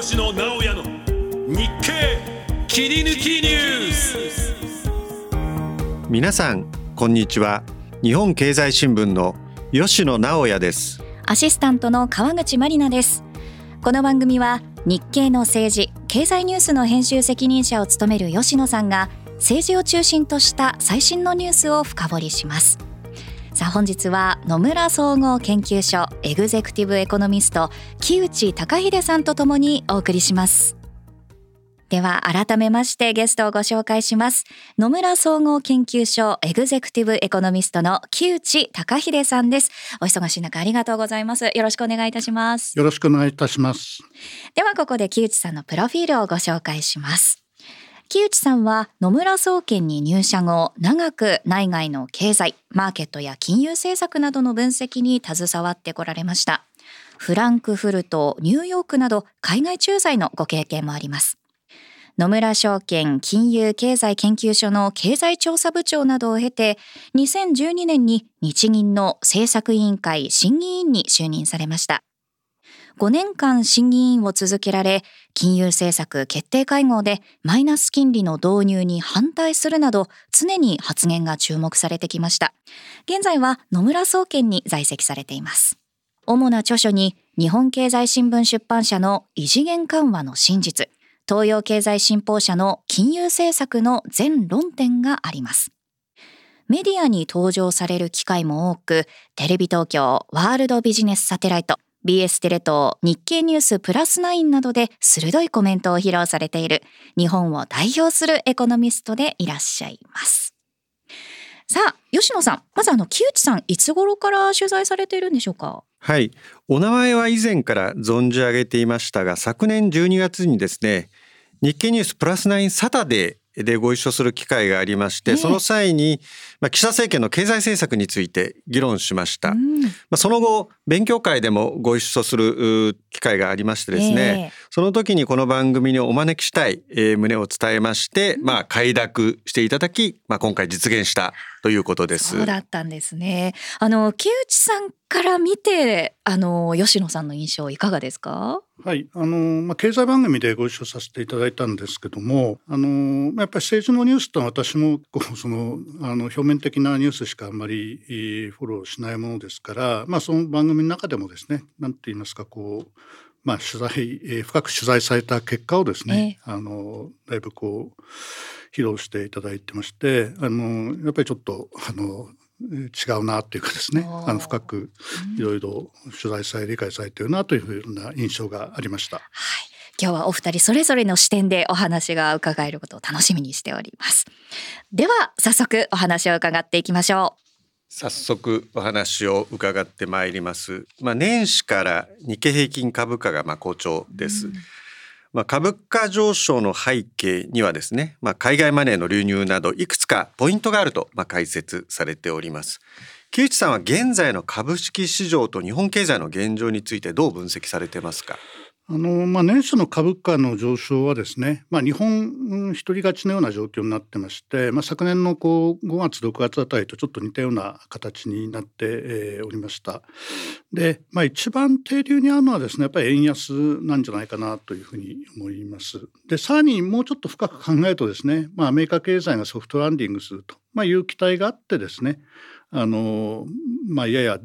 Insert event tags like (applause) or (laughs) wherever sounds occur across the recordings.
吉野直哉の日経切り抜きニュース。皆さんこんにちは。日本経済新聞の吉野直哉です。アシスタントの川口真理奈です。この番組は日経の政治経済ニュースの編集責任者を務める吉野さんが政治を中心とした最新のニュースを深掘りしますさあ本日は野村総合研究所エグゼクティブエコノミスト木内隆秀さんとともにお送りします。では改めましてゲストをご紹介します。野村総合研究所エグゼクティブエコノミストの木内隆秀さんです。お忙しい中ありがとうございます。よろしくお願いいたします。よろしくお願いいたします。ではここで木内さんのプロフィールをご紹介します木内さんは野村総研に入社後長く内外の経済マーケットや金融政策などの分析に携わってこられました。フランクフルトニューヨークなど海外駐在のご経験もあります。野村証券金融経済研究所の経済調査部長などを経て2012年に日銀の政策委員会審議員に就任されました。5年間審議員を続けられ金融政策決定会合でマイナス金利の導入に反対するなど常に発言が注目されてきました。現在は野村総研に在籍されています。主な著書に日本経済新聞出版社の異次元緩和の真実東洋経済新報社の金融政策の全論点があります。メディアに登場される機会も多くテレビ東京ワールドビジネスサテライト BS テレ東日経ニュースプラス9などで鋭いコメントを披露されている日本を代表するエコノミストでいらっしゃいます。さあ吉野さんまずあの木内さんいつ頃から取材されているんでしょうか？はい。お名前は以前から存じ上げていましたが昨年12月にですね日経ニュースプラス9サタデーでご一緒する機会がありまして、その際に、まあ、岸田政権の経済政策について議論しました、うん、まあ、その後勉強会でもご一緒する機会がありましてですね、えー、その時にこの番組にお招きしたい、えー、旨を伝えまして、まあ、快諾していただき、まあ、今回実現したということです。そうだったんですね。あの木内さんから見て、あの吉野さんの印象いかがですか？はい、あのまあ経済番組でご一緒させていただいたんですけども、あのやっぱり政治のニュースと私もこう (laughs) そのあの表面的なニュースしかあんまりフォローしないものですから、まあその番組の中でもですね、なんて言いますかこう。まあ、取材、えー、深く取材された結果をですね、えー、あのだいぶこう披露していただいてましてあのやっぱりちょっとあの違うなというかですねあの深くいろいろ取材され理解されているなというふうな印象がありました。はい。今日はお二人それぞれの視点でお話が伺えることを楽しみにしております。では早速お話を伺っていきましょう早速お話を伺ってまいります。まあ年始から日経平均株価がまあ好調です、うん。まあ、株価上昇の背景にはですね、まあ、海外マネーの流入などいくつかポイントがあると、まあ、解説されております。木内さんは現在の株式市場と日本経済の現状についてどう分析されてますか？あのまあ、年初の株価の上昇はですね、まあ、日本一人勝ちのような状況になってまして、まあ、昨年のこう5月6月あたりとちょっと似たような形になって、えー、おりました。で、まあ、一番低流にあるのはですねやっぱり円安なんじゃないかなというふうに思います。でさらにもうちょっと深く考えるとですね、まあ、アメリカ経済がソフトランディングすると、いう期待があってですねあの、まあ、やや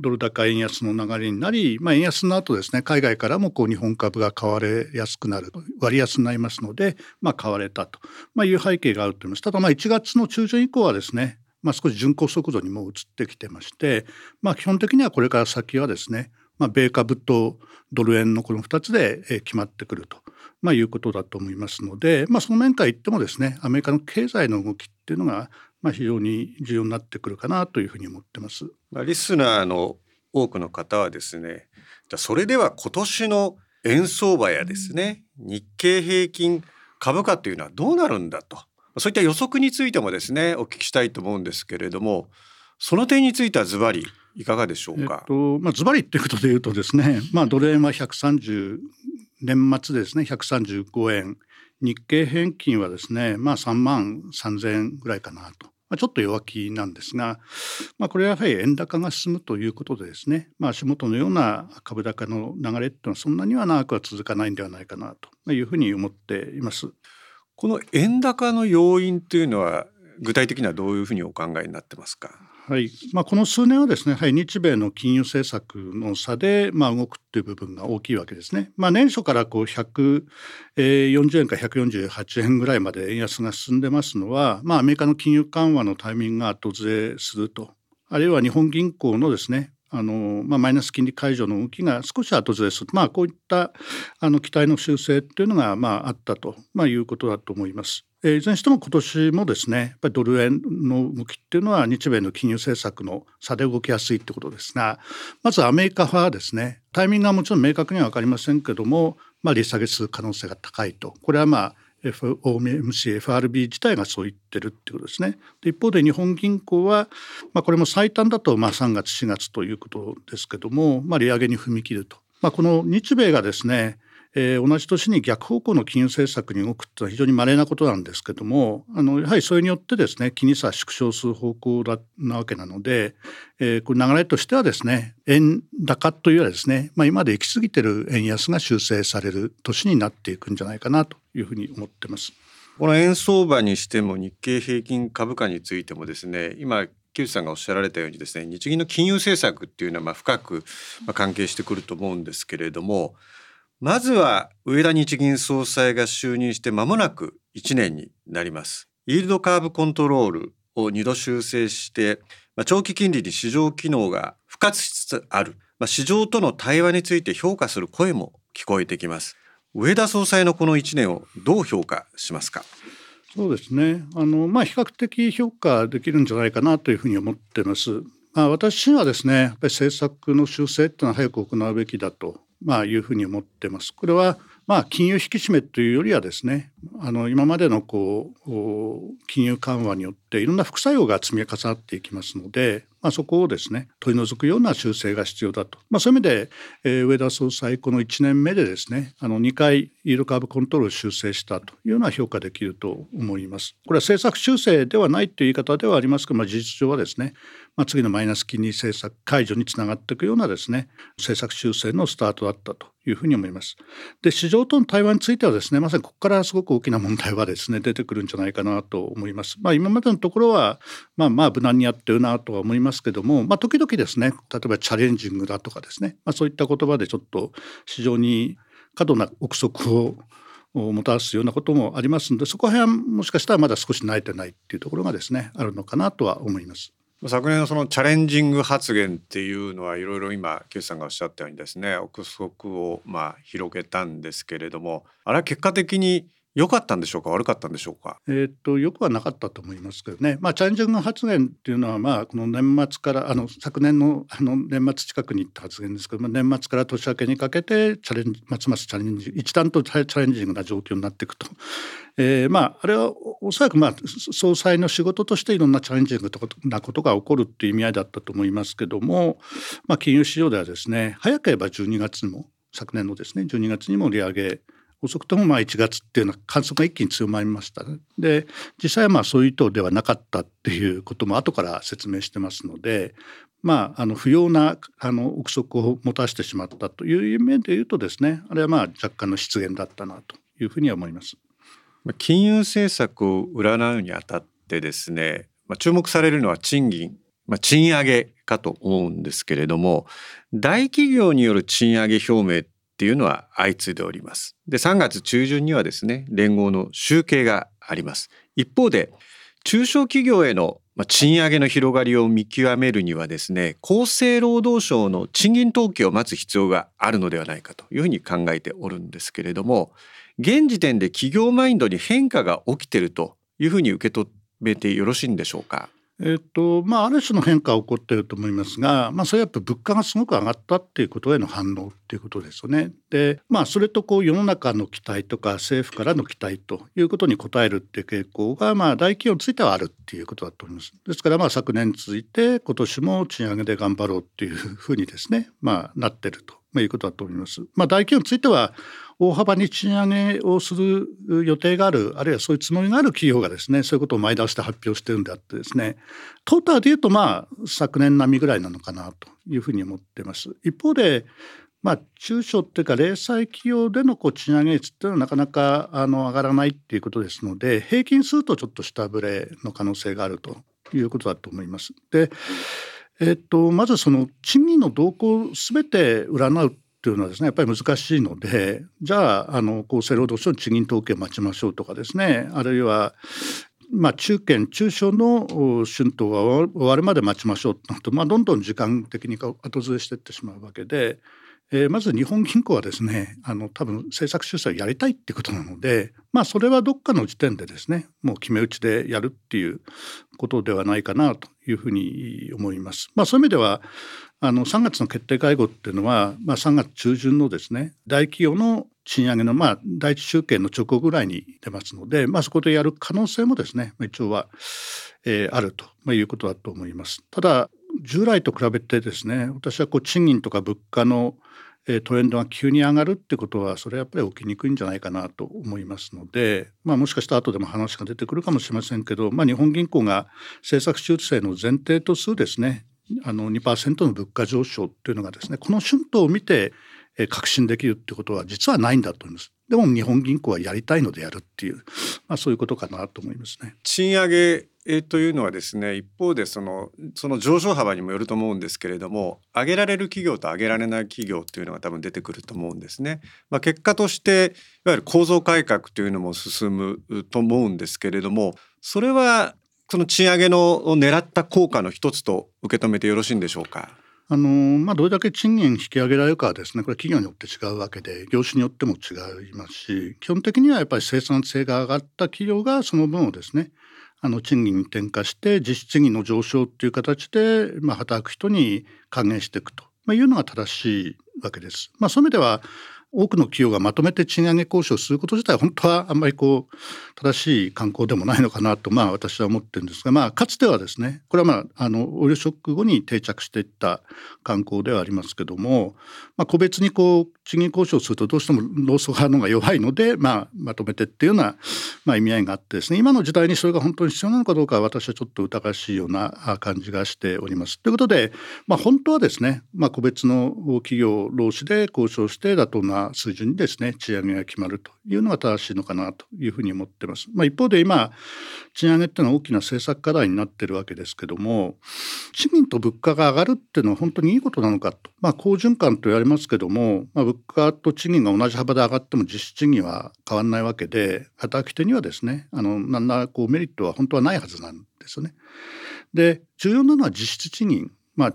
ドル高円安の流れになり、まあ、円安の後ですね海外からもこう日本株が買われやすくなる割安になりますので、まあ、買われたと、まあ、いう背景があると思います。ただまあ1月の中旬以降はですねまあ、少し巡航速度にも移ってきてまして、まあ、基本的にはこれから先はですね、まあ、米株とドル円のこの2つで決まってくると、まあ、いうことだと思いますので、まあ、その面から言ってもですねアメリカの経済の動きっていうのがまあ、非常に重要になってくるかなというふうに思ってます。まあ、リスナーの多くの方はですねじゃそれでは今年の円相場やですね日経平均株価というのはどうなるんだとそういった予測についてもですねお聞きしたいと思うんですけれどもその点についてはズバリいかがでしょうか？えっとまあ、ズバリっていうことで言うとですね、まあ、ドル円は130年末ですね135円日経平均はですねまあ3万3,000円ぐらいかなと。まあ、ちょっと弱気なんですが、まあ、これはやはり円高が進むということでですね、まあ、足元のような株高の流れっていうのはそんなには長くは続かないんではないかなというふうに思っています。この円高の要因というのは具体的にはどういうふうにお考えになってますか？はいまあ、この数年はですね、はい、日米の金融政策の差で、まあ、動くという部分が大きいわけですね。まあ、年初からこう140円か148円ぐらいまで円安が進んでますのは、まあ、アメリカの金融緩和のタイミングが後ずれするとあるいは日本銀行のですねあのまあ、マイナス金利解除の動きが少し後ずれする、まあ、こういったあの期待の修正というのが、まあ、あったと、まあ、いうことだと思います。えいずれにしても今年もですねやっぱりドル円の動きっていうのは日米の金融政策の差で動きやすいってことですがまずアメリカはですねタイミングはもちろん明確には分かりませんけども、まあ、利下げする可能性が高いとこれはまあ FOMC、FRB 自体がそう言ってるっていうことですね。で一方で日本銀行は、まあ、これも最短だとまあ3月4月ということですけども、まあ、利上げに踏み切ると。まあ、この日米がですねえー、同じ年に逆方向の金融政策に動くというのは非常に稀なことなんですけどもあのやはりそれによってですね金利差縮小する方向だなわけなので、えー、これ流れとしてはですね円高というよりはですね、まあ、今まで行き過ぎてる円安が修正される年になっていくんじゃないかなというふうに思ってます。この円相場にしても日経平均株価についてもですね今木内さんがおっしゃられたようにですね日銀の金融政策っていうのはまあ深く関係してくると思うんですけれどもまずは上田日銀総裁が就任して間もなく1年になります。イールドカーブコントロールを2度修正して、まあ、長期金利に市場機能が復活しつつある、まあ、市場との対話について評価する声も聞こえてきます。上田総裁のこの1年をどう評価しますか？そうですねあの、まあ、比較的評価できるんじゃないかなというふうに思ってます。まあ、私はですねやっぱり政策の修正っていうのは早く行うべきだとまあ、いうふうに思ってます。これはまあ、金融引き締めというよりはですねあの今までのこう金融緩和によっていろんな副作用が積み重なっていきますので、まあ、そこをですね取り除くような修正が必要だと、まあ、そういう意味で、えー、上田総裁この1年目でですねあの2回イールカーブコントロールを修正したというような評価できると思います。これは政策修正ではないという言い方ではありますが、まあ、事実上はですね、まあ、次のマイナス金利政策解除につながっていくようなですね政策修正のスタートだったというふうに思います。で市場との対話についてはですねまさにここからすごく大きな問題はですね出てくるんじゃないかなと思います。まあ、今までのところはまあまあ無難にやってるなとは思いますけども、まあ、時々ですね例えばチャレンジングだとかですね、まあ、そういった言葉でちょっと市場に過度な憶測をもたらすようなこともありますのでそこら辺はもしかしたらまだ少し慣れてないっていうところがですねあるのかなとは思います。昨年のそのチャレンジング発言っていうのはいろいろ今ケイさんがおっしゃったようにですね憶測をまあ広げたんですけれどもあれは結果的に良かったんでしょうか悪かったんでしょうか？えっとよくはなかったと思いますけどね。まあチャレンジング発言っていうのはまあこの年末からあの昨年のあの年末近くに言った発言ですけど、まあ、年末から年明けにかけてチャレンジますますチャレンジ一段とチャレンジングな状況になっていくと。えー、まああれはおそらくまあ総裁の仕事としていろんなチャレンジングなことが起こるっていう意味合いだったと思いますけども、まあ、金融市場ではですね早ければ12月も昨年のですね12月にも利上げ遅くともまあ1月っていうのは観測が一気に強まりました、ね、で実際はまあそういう意図ではなかったっていうことも後から説明してますのでまあ、あの不要なあの憶測を持たせてしまったという面で言うとですねあれはまあ若干の失言だったなというふうには思います。金融政策を占うにあたってですね、まあ、注目されるのは賃金、まあ、賃上げかと思うんですけれども大企業による賃上げ表明っていうのは相次いでおります。で3月中旬にはですね連合の集計があります。一方で中小企業への賃上げの広がりを見極めるにはですね厚生労働省の賃金統計を待つ必要があるのではないかというふうに考えておるんですけれども現時点で企業マインドに変化が起きているというふうに受け止めてよろしいんでしょうか？えっとまあ、ある種の変化は起こっていると思いますが、まあ、それはやっぱ物価がすごく上がったっていうことへの反応っていうことですよね。でまあそれとこう世の中の期待とか政府からの期待ということに応えるっていう傾向がまあ大企業についてはあるっていうことだと思います。ですからまあ昨年続いて今年も賃上げで頑張ろうっていうふうにですね、まあ、なってるとまあ、いうことだと思います。まあ、大企業については大幅に賃上げをする予定があるあるいはそういうつもりがある企業がですねそういうことを前倒して発表してるんであってですねトータルでいうとまあ昨年並みぐらいなのかなというふうに思ってます。一方でまあ、中小っていうか零細企業でのこう賃上げ率っていうのはなかなかあの上がらないっていうことですので平均するとちょっと下振れの可能性があるということだと思います。で、えっと、まずその賃金の動向すべて占うっていうのはですねやっぱり難しいのでじゃああの厚生労働省の賃金統計を待ちましょうとかですねあるいはまあ、中堅中小の春闘が終わるまで待ちましょうとなると、まあ、どんどん時間的に後ずれしていってしまうわけでえー、まず日本銀行はですねあの多分政策修正をやりたいってことなのでまあそれはどっかの時点でですねもう決め打ちでやるっていうことではないかなというふうに思います。まあ、そういう意味ではあの3月の決定会合っていうのは、まあ、3月中旬のですね大企業の賃上げの、まあ、第一集計の直後ぐらいに出ますので、まあ、そこでやる可能性もですね一応は、えー、あると、ま、いうことだと思います。ただ従来と比べてですね私はこう賃金とか物価のトレンドが急に上がるってことはそれはやっぱり起きにくいんじゃないかなと思いますので、まあ、もしかしたら後でも話が出てくるかもしれませんけど、まあ、日本銀行が政策修正の前提とするですねあの2%の物価上昇っていうのがですねこの春闘を見て確信できるってことは実はないんだと思います。でも日本銀行はやりたいのでやるっていう、まあ、そういうことかなと思いますね。賃上げえというのはですね一方でそのその上昇幅にもよると思うんですけれども上げられる企業と上げられない企業というのが多分出てくると思うんですね。まあ、結果としていわゆる構造改革というのも進むと思うんですけれどもそれはその賃上げの狙った効果の一つと受け止めてよろしいんでしょうか？あのまあ、どれだけ賃金引き上げられるかはですねこれ企業によって違うわけで業種によっても違いますし基本的にはやっぱり生産性が上がった企業がその分をですねあの賃金に転嫁して実質賃金の上昇っていう形で、まあ、働く人に還元していくと、まあ、いうのが正しいわけです。まあ、そういう意味では多くの企業がまとめて賃上げ交渉すること自体本当はあんまりこう正しい観光でもないのかなとまあ私は思ってるんですがまあかつてはですねこれはまああのオイルショック後に定着していった観光ではありますけども、まあ、個別にこう賃金交渉するとどうしても労組派の方が弱いので、まあ、まとめてっていうような、まあ、意味合いがあってですね今の時代にそれが本当に必要なのかどうかは私はちょっと疑わしいような感じがしております。ということで、まあ、本当はですね、まあ、個別の企業労使で交渉して妥当な水準にですね賃上げが決まるというのが正しいのかなというふうに思ってます。まあ、一方で今賃上げっていうのは大きな政策課題になってるわけですけども賃金と物価が上がるっていうのは本当にいいことなのかと、まあ、好循環と言われますけども、まあ、物価と賃金が同じ幅で上がっても実質賃金は変わらないわけで働き手にはですねあの何らこうメリットは本当はないはずなんですね。で重要なのは実質賃金まあ、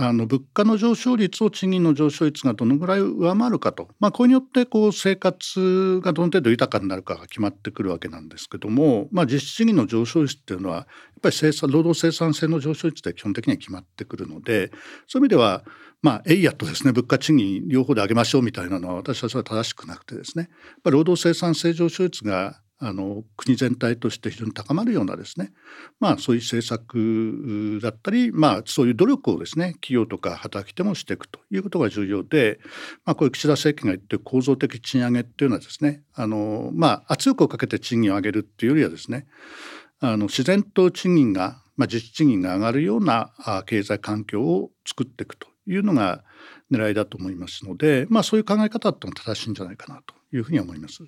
あの物価の上昇率を賃金の上昇率がどのぐらい上回るかと、まあ、これによってこう生活がどの程度豊かになるかが決まってくるわけなんですけども、まあ、実質賃金の上昇率っていうのはやっぱり生産労働生産性の上昇率で基本的には決まってくるのでそういう意味ではまあ、エイヤとですね物価賃金両方で上げましょうみたいなのは私はそれは正しくなくてですね。労働生産性上昇率があの国全体として非常に高まるようなですね、まあ、そういう政策だったり、まあ、そういう努力をですね企業とか働き手もしていくということが重要で、まあ、こういう岸田政権が言ってる構造的賃上げっていうのはですねあの、まあ、圧力をかけて賃金を上げるっていうよりはですねあの自然と賃金が、まあ、実質賃金が上がるような経済環境を作っていくというのが狙いだと思いますので、まあ、そういう考え方っても正しいんじゃないかなというふうに思います。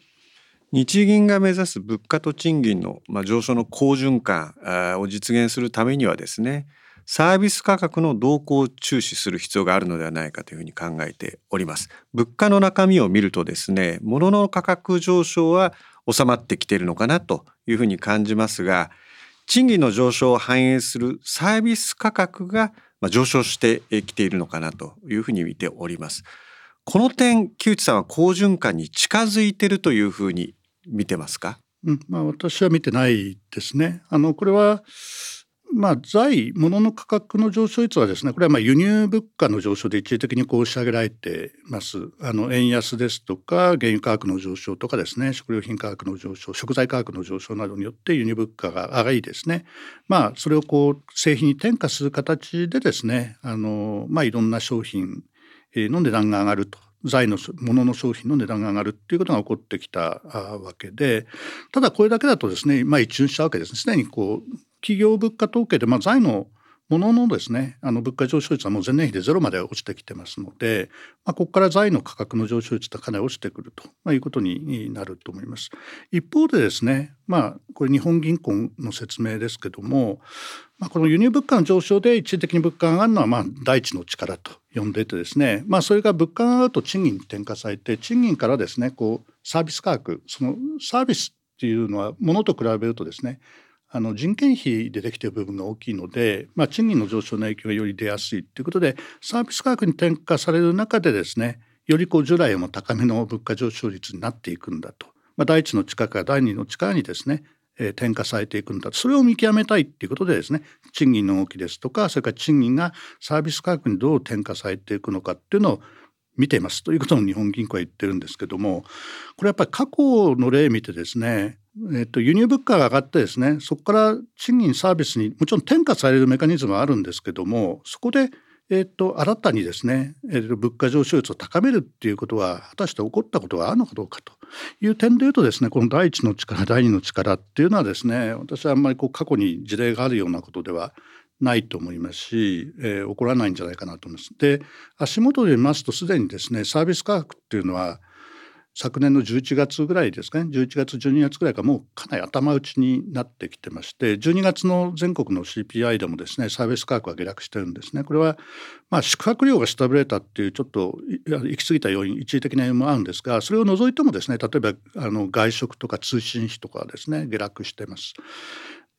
日銀が目指す物価と賃金の、まあ、上昇の好循環を実現するためにはですねサービス価格の動向を注視する必要があるのではないかというふうに考えております。物価の中身を見るとですね物の価格上昇は収まってきているのかなというふうに感じますが賃金の上昇を反映するサービス価格が上昇してきているのかなというふうに見ております。この点木内さんは好循環に近づいているというふうに見てますか、うんまあ、私は見てないですね。あのこれはまあ、財物の価格の上昇率はですねこれはまあ輸入物価の上昇で一時的にこう押し上げられてます。あの円安ですとか原油価格の上昇とかですね食料品価格の上昇食材価格の上昇などによって輸入物価が上がりですね。まあそれをこう製品に転嫁する形でですねあの、まあ、いろんな商品の値段が上がると財のものの商品の値段が上がるっていうことが起こってきたわけでただこれだけだとですねまあ一巡したわけですね。すでにこう企業物価統計で、まあ、財のものですねあの物価上昇率はもう前年比でゼロまで落ちてきてますので、まあ、ここから財の価格の上昇率とかなり落ちてくると、まあ、いうことになると思います。一方でですねまあこれ日本銀行の説明ですけども、まあ、この輸入物価の上昇で一時的に物価が上がるのはまあ第一の力と呼んでいてですね、まあ、それが物価が上がると賃金に転嫁されて賃金からですねこうサービス価格そのサービスっていうのはものと比べるとですねあの人件費でできている部分が大きいので、まあ、賃金の上昇の影響がより出やすいということでサービス価格に転嫁される中でですねよりこう従来よりも高めの物価上昇率になっていくんだと、まあ、第一の力から第二の力にですねえ転嫁されていくんだと。それを見極めたいっていうことでですね賃金の動きですとかそれから賃金がサービス価格にどう転嫁されていくのかっていうのを見ています。ということを日本銀行は言ってるんですけどもこれやっぱり過去の例見てですねえっと、輸入物価が上がってですねそこから賃金サービスにもちろん転嫁されるメカニズムはあるんですけどもそこで、えっと、新たにですね、えっと、物価上昇率を高めるっていうことは果たして起こったことがあるのかどうかと。いう点でいうとですねこの第一の力第二の力っていうのはですね私はあんまりこう過去に事例があるようなことではないと思いますし、えー、起こらないんじゃないかなと思います。で足元で見ますとすでにですねサービス価格っていうのは昨年の11月ぐらいですかね11月12月ぐらいからもうかなり頭打ちになってきてまして12月の全国の CPI でもですねサービス価格は下落してるんですねこれはまあ宿泊料が下振れたっていうちょっと行き過ぎた要因一時的な要因もあるんですがそれを除いてもですね例えばあの外食とか通信費とかはですね下落してます。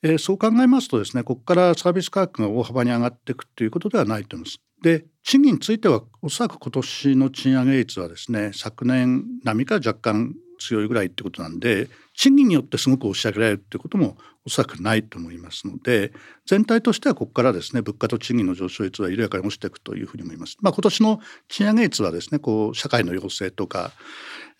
えー、そう考えますとですねここからサービス価格が大幅に上がっていくということではないと思います。で賃金についてはおそらく今年の賃上げ率はですね昨年並みか若干強いぐらいってことなんで賃金によってすごく押し上げられるってこともおそらくないと思いますので全体としてはここからですね物価と賃金の上昇率は緩やかに落ちていくというふうに思います。まあ、今年の賃上げ率はですねこう社会の要請とか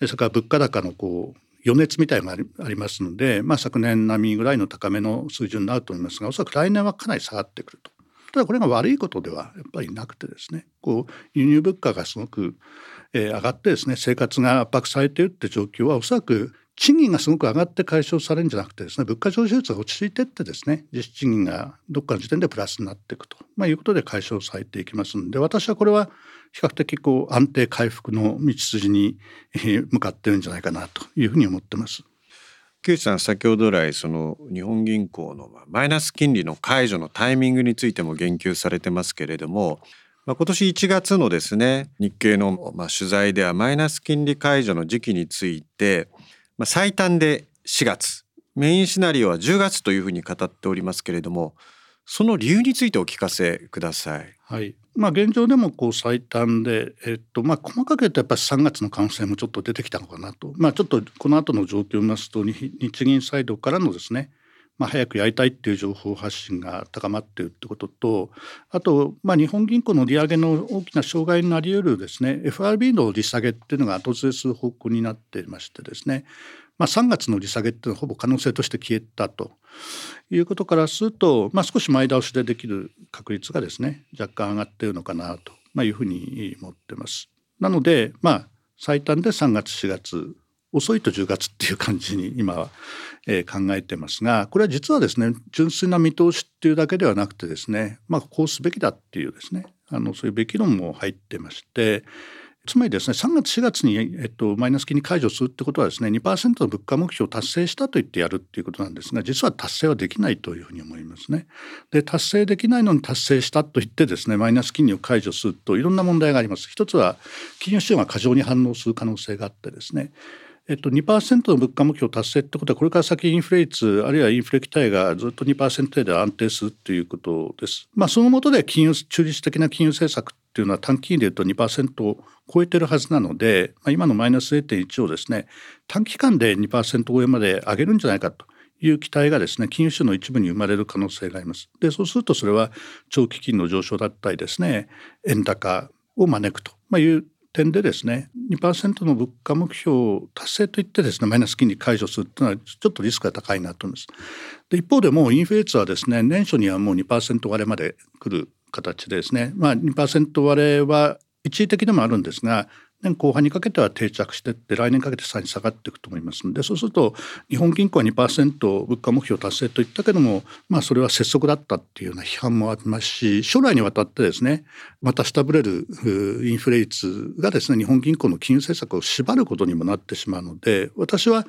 それから物価高のこう余熱みたいなのがありますので、まあ、昨年並みぐらいの高めの水準になると思いますがおそらく来年はかなり下がってくると。ただこれが悪いことではやっぱりなくてですねこう輸入物価がすごく、えー、上がってですね生活が圧迫されているって状況はおそらく賃金がすごく上がって解消されるんじゃなくてですね物価上昇率が落ち着いてってですね実質賃金がどっかの時点でプラスになっていくと、まあ、いうことで解消されていきますので私はこれは比較的こう安定回復の道筋に向かってるんじゃないかなというふうに思ってます。木内さん先ほど来その日本銀行のマイナス金利の解除のタイミングについても言及されてますけれども、まあ、今年1月のですね日経のまあ取材ではマイナス金利解除の時期について、まあ、最短で4月。メインシナリオは10月というふうに語っておりますけれどもその理由についてお聞かせください。はい。まあ、現状でもこう最短で、えっとまあ、細かく言うとやっぱり3月の感染もちょっと出てきたのかなと、まあ、ちょっとこの後の状況を見ますと日銀サイドからのですね、まあ、早くやりたいっていう情報発信が高まっているってこととあと、まあ、日本銀行の利上げの大きな障害になり得るですね FRB の利下げっていうのが後ずれする方向になっていましてですね、まあ、3月の利下げっていうのはほぼ可能性として消えたということからすると、まあ、少し前倒しでできる確率がですね若干上がっているのかなと、いうふうに思ってます。なのでまあ最短で3月4月遅いと10月っていう感じに今は、えー、考えてますがこれは実はですね純粋な見通しっていうだけではなくてですねまあこうすべきだっていうですねあのそういうべき論も入ってましてつまりですね3月4月に、えっと、マイナス金利解除するってことはですね2%の物価目標を達成したと言ってやるっていうことなんですが実は達成はできないというふうに思いますね。で達成できないのに達成したと言ってですねマイナス金利を解除するといろんな問題があります。一つは金融市場が過剰に反応する可能性があってですねえっと、2%の物価目標達成ってことはこれから先インフレ率あるいはインフレ期待がずっと2%程度安定するということです。まあ、その下で金融中立的な金融政策っていうのは短期金利でいうと2%を超えてるはずなので、まあ、今のマイナス0.1をですね短期間で2%超えまで上げるんじゃないかという期待がですね金融市場の一部に生まれる可能性があります。でそうするとそれは長期金の上昇だったりですね円高を招くとまあいう点でですね2%の物価目標を達成といってですねマイナス金利解除するというのはちょっとリスクが高いなと思います。で一方でもうインフレ率はですね年初にはもう2%割れまで来る形でですね、まあ、2%割れは一時的でもあるんですが年後半にかけては定着していって来年かけてさらに下がっていくと思いますのでそうすると日本銀行は2%物価目標達成といったけどもまあそれは拙速だったっていうような批判もありますし将来にわたってですねまた下振れるインフレ率がですね日本銀行の金融政策を縛ることにもなってしまうので私は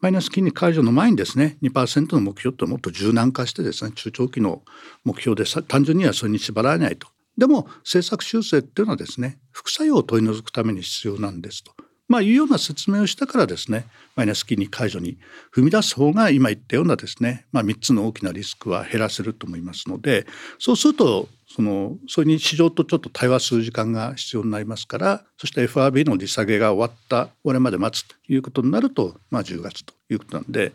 マイナス金利解除の前にですね2%の目標ともっと柔軟化してですね中長期の目標で単純にはそれに縛られないと。でも政策修正っていうのはですね副作用を取り除くために必要なんですと。まあ、いうような説明をしたからですねマイナス金利解除に踏み出す方が今言ったようなですね、まあ、3つの大きなリスクは減らせると思いますのでそうするとそのそれに市場とちょっと対話する時間が必要になりますからそして FRB の利下げが終わった終わるまで待つということになると、まあ、10月ということなんで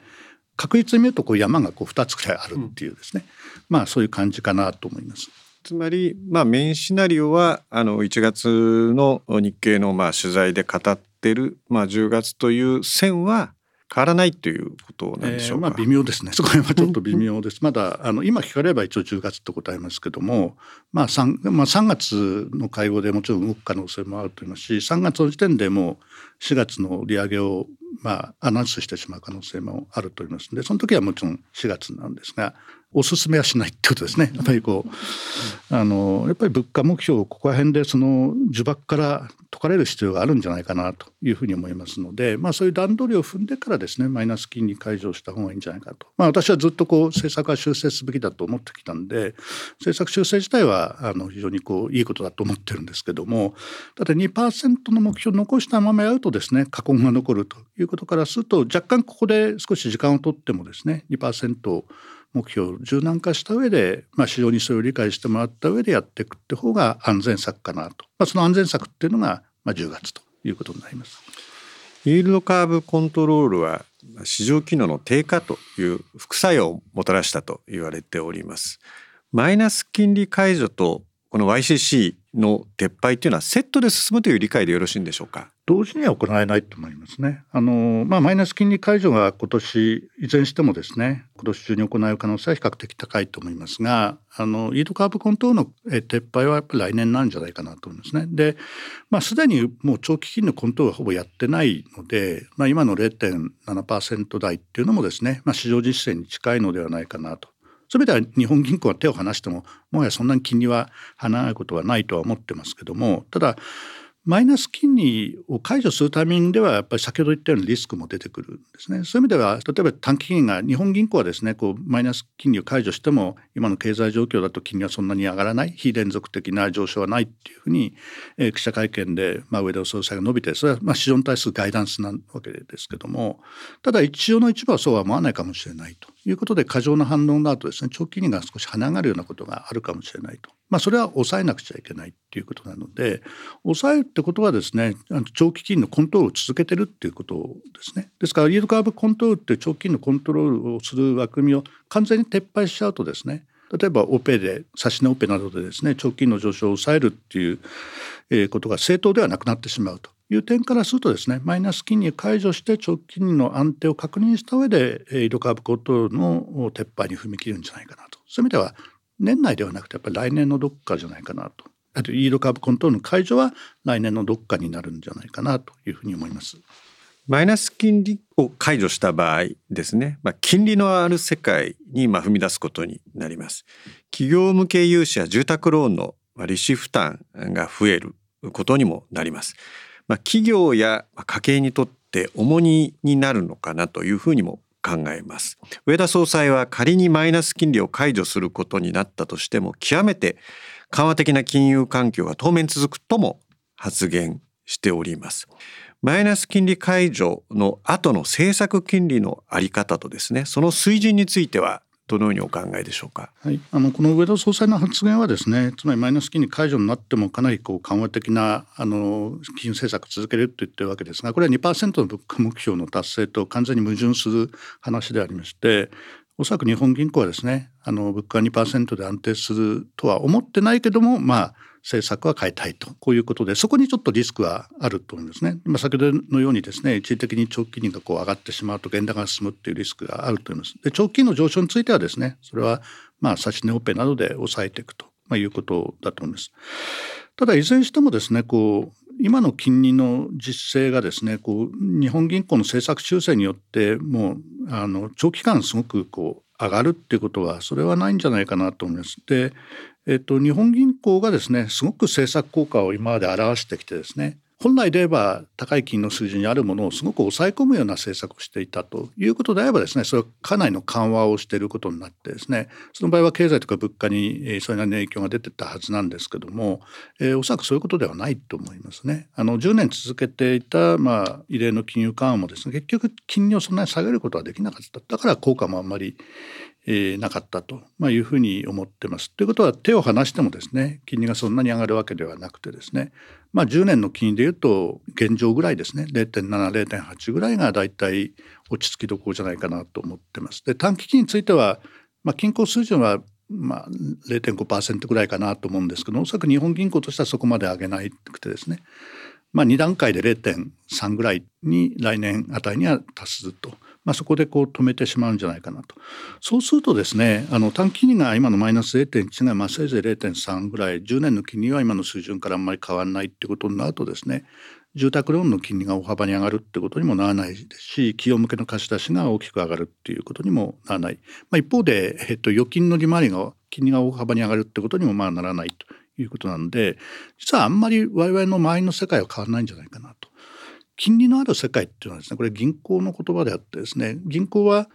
確率に見るとこう山がこう2つくらいあるっていうですね、うん、まあそういう感じかなと思います。つまり、まあ、メインシナリオはあの1月の日経のまあ取材で語ってる、まあ、10月という線は変わらないということなんでしょうか、えー、まあ、微妙ですね。そこはちょっと微妙です。まだあの今聞かれれば一応10月と答えますけども、まあ 3, まあ、3月の会合でもちろん動く可能性もあると思いますし3月の時点でもう4月の利上げをまあ、アナウンスしてしまう可能性もあると思います。のでその時はもちろん4月なんですがおすすめはしないってことですね。やっぱりこう、あの、やっぱり物価目標をここら辺でその呪縛から解かれる必要があるんじゃないかなというふうに思いますので、まあそういう段取りを踏んでからですね、マイナス金利解除した方がいいんじゃないかと。まあ私はずっとこう政策は修正すべきだと思ってきたんで、政策修正自体はあの非常にこういいことだと思ってるんですけども、だって2%の目標を残したままやるとですね、過根が残るということからすると、若干ここで少し時間を取ってもですね、2%を目標を柔軟化した上で、まあ、市場にそれを理解してもらった上でやっていくって方が安全策かなと、まあ、その安全策っていうのが、まあ、10月ということになります。イールドカーブコントロールは市場機能の低下という副作用をもたらしたと言われております。マイナス金利解除とこの YCC の撤廃というのはセットで進むという理解でよろしいんでしょうか？同時には行えないと思いますね。あのまあ、マイナス金利解除が今年いずれにしてもですね今年中に行う可能性は比較的高いと思いますがあのイードカーブコントロールの撤廃はやっぱり来年なんじゃないかなと思いますね。で、まあ、すでにもう長期金のコントロールはほぼやってないので、まあ、今の0.7%台っていうのもですね、まあ、市場実践に近いのではないかなとそういう意味では日本銀行は手を離してももはやそんなに金利は離れることはないとは思ってますけどもただマイナス金利を解除するタイミングではやっぱり先ほど言ったようにリスクも出てくるんですね。そういう意味では例えば短期金利が日本銀行はですねこうマイナス金利を解除しても今の経済状況だと金利はそんなに上がらない非連続的な上昇はないっていうふうに、えー、記者会見で、まあ、上田総裁が述べてそれはまあ市場に対するガイダンスなわけですけどもただ一応の一部はそうは思わないかもしれないということで過剰な反応の後ですね長期金利が少し跳ね上がるようなことがあるかもしれないと。まあ、それは抑えなくちゃいけないっていうことなので抑えるってことはですね長期金のコントロールを続けてるっていうことですね。ですからイールカーブコントロールって長期金のコントロールをする枠組みを完全に撤廃しちゃうとですね例えばオペで指し値オペなどでですね長期金の上昇を抑えるっていうことが正当ではなくなってしまうという点からするとですねマイナス金利を解除して長期金利の安定を確認した上でイールカーブコントロールの撤廃に踏み切るんじゃないかなと。そういう意味では年内ではなくてやっぱり来年のどっかじゃないかなと。あとイードカーブコントロールの解除は来年のどっかになるんじゃないかなというふうに思います。マイナス金利を解除した場合ですね、まあ、金利のある世界にまあ踏み出すことになります。企業向け融資や住宅ローンの利子負担が増えることにもなります。まあ、企業や家計にとって重荷になるのかなというふうにも考えます。上田総裁は仮にマイナス金利を解除することになったとしても極めて緩和的な金融環境が当面続くとも発言しております。マイナス金利解除の後の政策金利のあり方とですねその水準についてはどのようにお考えでしょうか、はい、あのこの上田総裁の発言はですねつまりマイナス金利解除になってもかなりこう緩和的なあの金融政策を続けると言ってるわけですがこれは2%の物価目標の達成と完全に矛盾する話でありましておそらく日本銀行はですねあの物価2%で安定するとは思ってないけどもまあ政策は変えたいとこういうことでそこにちょっとリスクはあると思いますね。今先ほどのようにですね一時的に長期金利がこう上がってしまうと現高が進むっていうリスクがあると思います。で長期金利の上昇についてはですねそれはまあ指値オペなどで抑えていくとまあ、いうことだと思います。ただいずれにしてもですねこう今の金利の実勢がですねこう日本銀行の政策修正によってもうあの長期間すごくこう上がるっていうことはそれはないんじゃないかなと思います。で、えっと、日本銀行がですねすごく政策効果を今まで表してきてですね本来で言えば高い金の数字にあるものをすごく抑え込むような政策をしていたということであればですねそれはかなりの緩和をしていることになってですねその場合は経済とか物価にそれなりの影響が出てたはずなんですけども、えー、おそらくそういうことではないと思いますね。あの10年続けていた、まあ、異例の金融緩和もですね結局金利をそんなに下げることはできなかっただから効果もあんまりえー、なかったと、まあ、いうふうに思ってます。ということは手を離してもですね金利がそんなに上がるわけではなくてですね、まあ、10年の金利でいうと現状ぐらいですね0.70.8ぐらいがだいたい落ち着きどころじゃないかなと思ってます。で短期金については、まあ、均衡水準はまあ、0.5%ぐらいかなと思うんですけどおそらく日本銀行としてはそこまで上げなくてですね、まあ、2段階で0.3ぐらいに来年あたりには達するとまあ、そこでこう止めてしまうんじゃないかなと。そうするとですねあの短期金利が今のマイナス0.1がまあせいぜい0.3ぐらい10年の金利は今の水準からあんまり変わらないってことになるとですね住宅ローンの金利が大幅に上がるってことにもならないですし企業向けの貸し出しが大きく上がるっていうことにもならない、まあ、一方で、えっと、預金の利回りが金利が大幅に上がるってことにもまあならないということなんで実はあんまり我々の周りの世界は変わらないんじゃないかなと。金利のある世界っていうのはですねこれ銀行の言葉であってですね銀行は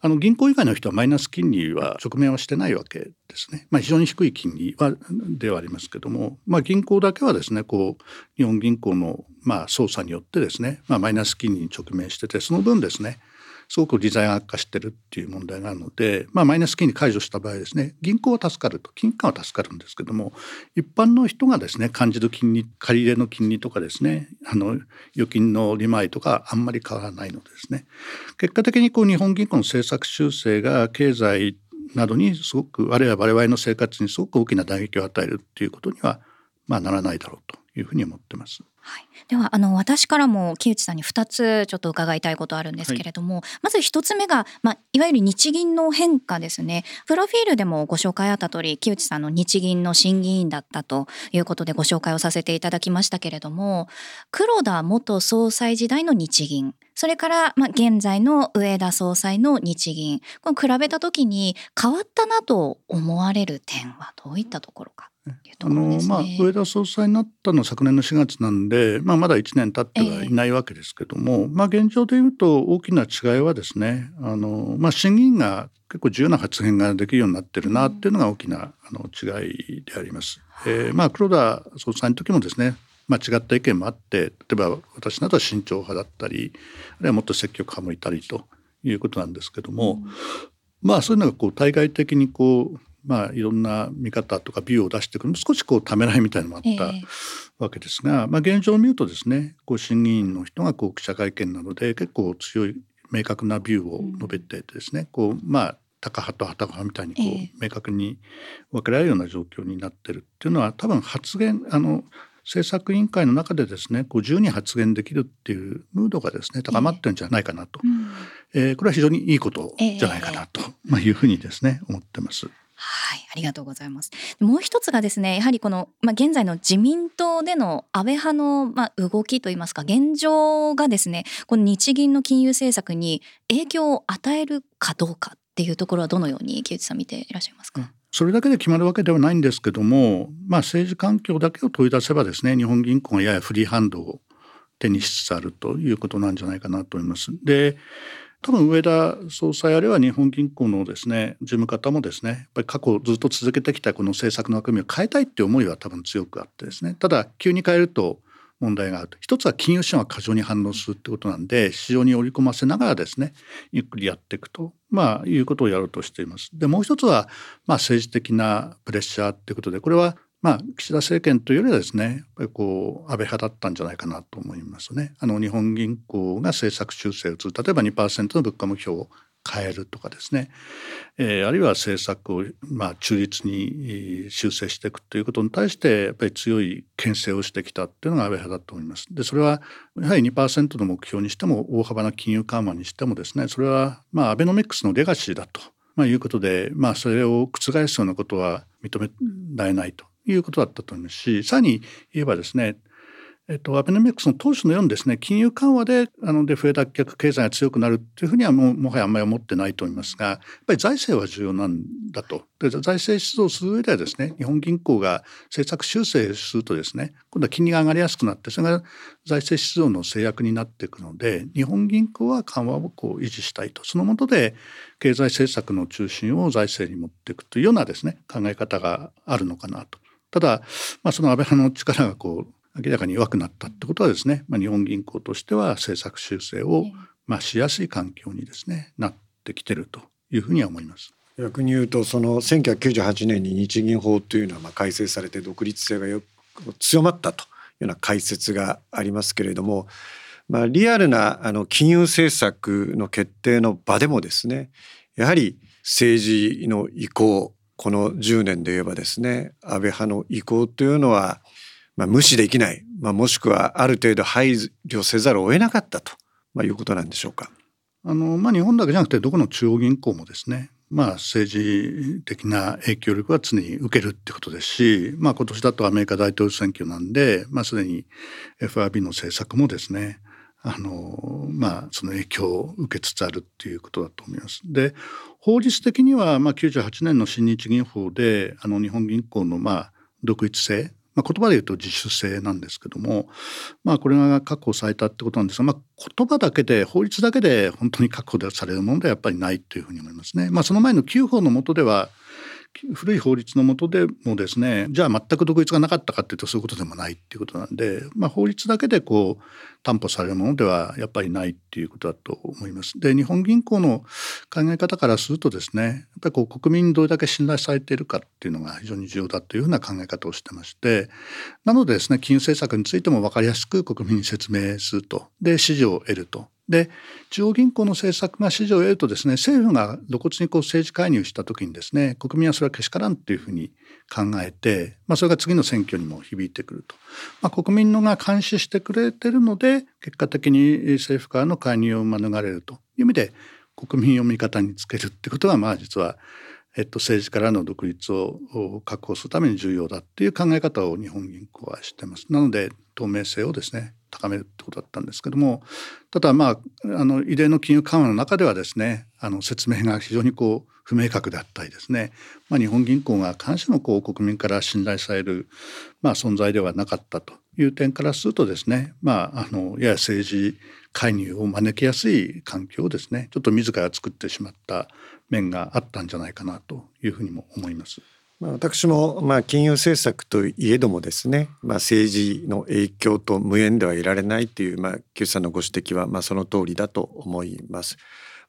あの銀行以外の人はマイナス金利は直面はしてないわけですね。まあ、非常に低い金利はではありますけども、まあ、銀行だけはですねこう日本銀行のまあ操作によってですね、まあ、マイナス金利に直面しててその分ですねすごく利材が悪化してるっていう問題があるので、まあ、マイナス金利解除した場合ですね銀行は助かると金貨は助かるんですけども一般の人がですね感じる金利借り入れの金利とかですねあの預金の利回りとかあんまり変わらないのでですね結果的にこう日本銀行の政策修正が経済などにすごくあるいは我々の生活にすごく大きな打撃を与えるっていうことにはまあならないだろうと。いうふうに思ってます。はい、ではあの私からも木内さんに2つちょっと伺いたいことあるんですけれども、はい、まず1つ目が、まあ、いわゆる日銀の変化ですね。プロフィールでもご紹介あった通り木内さんの日銀の審議員だったということでご紹介をさせていただきましたけれども黒田元総裁時代の日銀それから、まあ、現在の上田総裁の日銀この比べた時に変わったなと思われる点はどういったところかあのまあ、上田総裁になったのは昨年の4月なんで、まあ、まだ1年経ってはいないわけですけども、えー、まあ、現状でいうと大きな違いはですねあの、まあ、審議員が結構自由な発言ができるようになってるなっていうのが大きなあの違いであります。えーまあ、黒田総裁の時もですねまあ、違った意見もあって例えば私などは慎重派だったりあるいはもっと積極派もいたりということなんですけども、うん、まあそういうのがこう対外的にこうまあ、いろんな見方とかビューを出してくる少しこうためらいみたいなのもあったわけですが、えー、まあ、現状を見るとですねこう審議員の人がこう記者会見などで結構強い明確なビューを述べてですね、うん、こうまあタカ派とハタ派みたいにこう、えー、明確に分けられるような状況になってるっていうのは多分発言あの政策委員会の中でですねこう自由に発言できるっていうムードがですね高まってるんじゃないかなと、えー、えー、これは非常にいいことじゃないかなと、まあ、いうふうにですね思ってます。はい、ありがとうございます。もう一つがですね、やはりこのまあ現在の自民党での安倍派のまあ動きといいますか現状がですね、この日銀の金融政策に影響を与えるかどうかっていうところはどのように木内さん見ていらっしゃいますか？うんそれだけで決まるわけではないんですけども、まあ、政治環境だけを問い出せばですね日本銀行がややフリーハンドを手にしつつあるということなんじゃないかなと思います。で多分上田総裁あるいは日本銀行のですね事務方もですねやっぱり過去ずっと続けてきたこの政策の枠組みを変えたいっていう思いは多分強くあってですねただ急に変えると問題があると一つは金融資産は過剰に反応するってことなんで市場に織り込ませながらですねゆっくりやっていくと、まあ、いうことをやろうとしています。でもう一つは、まあ、政治的なプレッシャーっていうことでこれはまあ、岸田政権というよりはですねやっぱりこう安倍派だったんじゃないかなと思いますね。あの日本銀行が政策修正をする例えば2%の物価目標を変えるとかですね、えー、あるいは政策を、まあ、中立に修正していくということに対してやっぱり強い牽制をしてきたっていうのが安倍派だと思います。でそれはやはり2%の目標にしても大幅な金融緩和にしてもですねそれはまあアベノミクスのレガシーだとまあ、いうことで、まあ、それを覆すようなことは認められないということだったと思いますしさらに言えばですねえっと、アベノミクスの当初のようにですね金融緩和であのデフレ脱却経済が強くなるというふうにはもうもはやあんまり思ってないと思いますがやっぱり財政は重要なんだとで財政出動する上ではですね日本銀行が政策修正するとですね今度は金利が上がりやすくなってそれが財政出動の制約になっていくので日本銀行は緩和をこう維持したいとそのもとで経済政策の中心を財政に持っていくというようなですね考え方があるのかなと。ただ、まあ、その安倍派の力がこう明らかに弱くなったってことはですね、まあ、日本銀行としては政策修正を、まあ、しやすい環境にですねなってきてるというふうには思います。逆に言うとその1998年に日銀法というのはまあ改正されて独立性がよ強まったというような解説がありますけれども、まあ、リアルなあの金融政策の決定の場でもですねやはり政治の意向この10年で言えばですね安倍派の意向というのはまあ、無視できない、まあ、もしくはある程度配慮せざるを得なかったと、まあ、いうことなんでしょうか。あのまあ、日本だけじゃなくてどこの中央銀行もですねまあ、政治的な影響力は常に受けるってことですし、まあ、今年だとアメリカ大統領選挙なんで、まあ、すでに FRB の政策もですねあの、まあ、その影響を受けつつあるっていうことだと思います。で法律的には、まあ、98年の新日銀法であの日本銀行の、まあ、独立性まあ、言葉で言うと自主性なんですけども、まあ、これが確保されたってことなんですが、まあ、言葉だけで法律だけで本当に確保されるものではやっぱりないというふうに思いますね。まあ、その前の9法の下では古い法律の下でもですねじゃあ全く独立がなかったかっていうとそういうことでもないっていうことなんで、まあ、法律だけでこう担保されるものではやっぱりないっていうことだと思います。で日本銀行の考え方からするとですねやっぱりこう国民にどれだけ信頼されているかっていうのが非常に重要だというふうな考え方をしてましてなのでですね金融政策についても分かりやすく国民に説明するとで支持を得るとで中央銀行の政策が支持を得るとですね政府が露骨にこう政治介入した時にですね国民はそれはけしからんというふうに考えて、まあ、それが次の選挙にも響いてくると、まあ、国民のが監視してくれてるので結果的に政府からの介入を免れるという意味で国民を味方につけるってことはまあ実はえっと、政治からの独立を確保するために重要だっていう考え方を日本銀行はしてます。なので透明性をですね高めるってことだったんですけどもただまああの異例の金融緩和の中ではですねあの説明が非常にこう不明確であったりですね、まあ、日本銀行が監視のこう国民から信頼される、まあ、存在ではなかったという点からするとですね、まあ、あのやや政治介入を招きやすい環境をですねちょっと自ら作ってしまった面があったんじゃないかなというふうにも思います。まあ、私もまあ金融政策といえどもですね、まあ、政治の影響と無縁ではいられないという、まあ、木内さんのご指摘はまあその通りだと思います。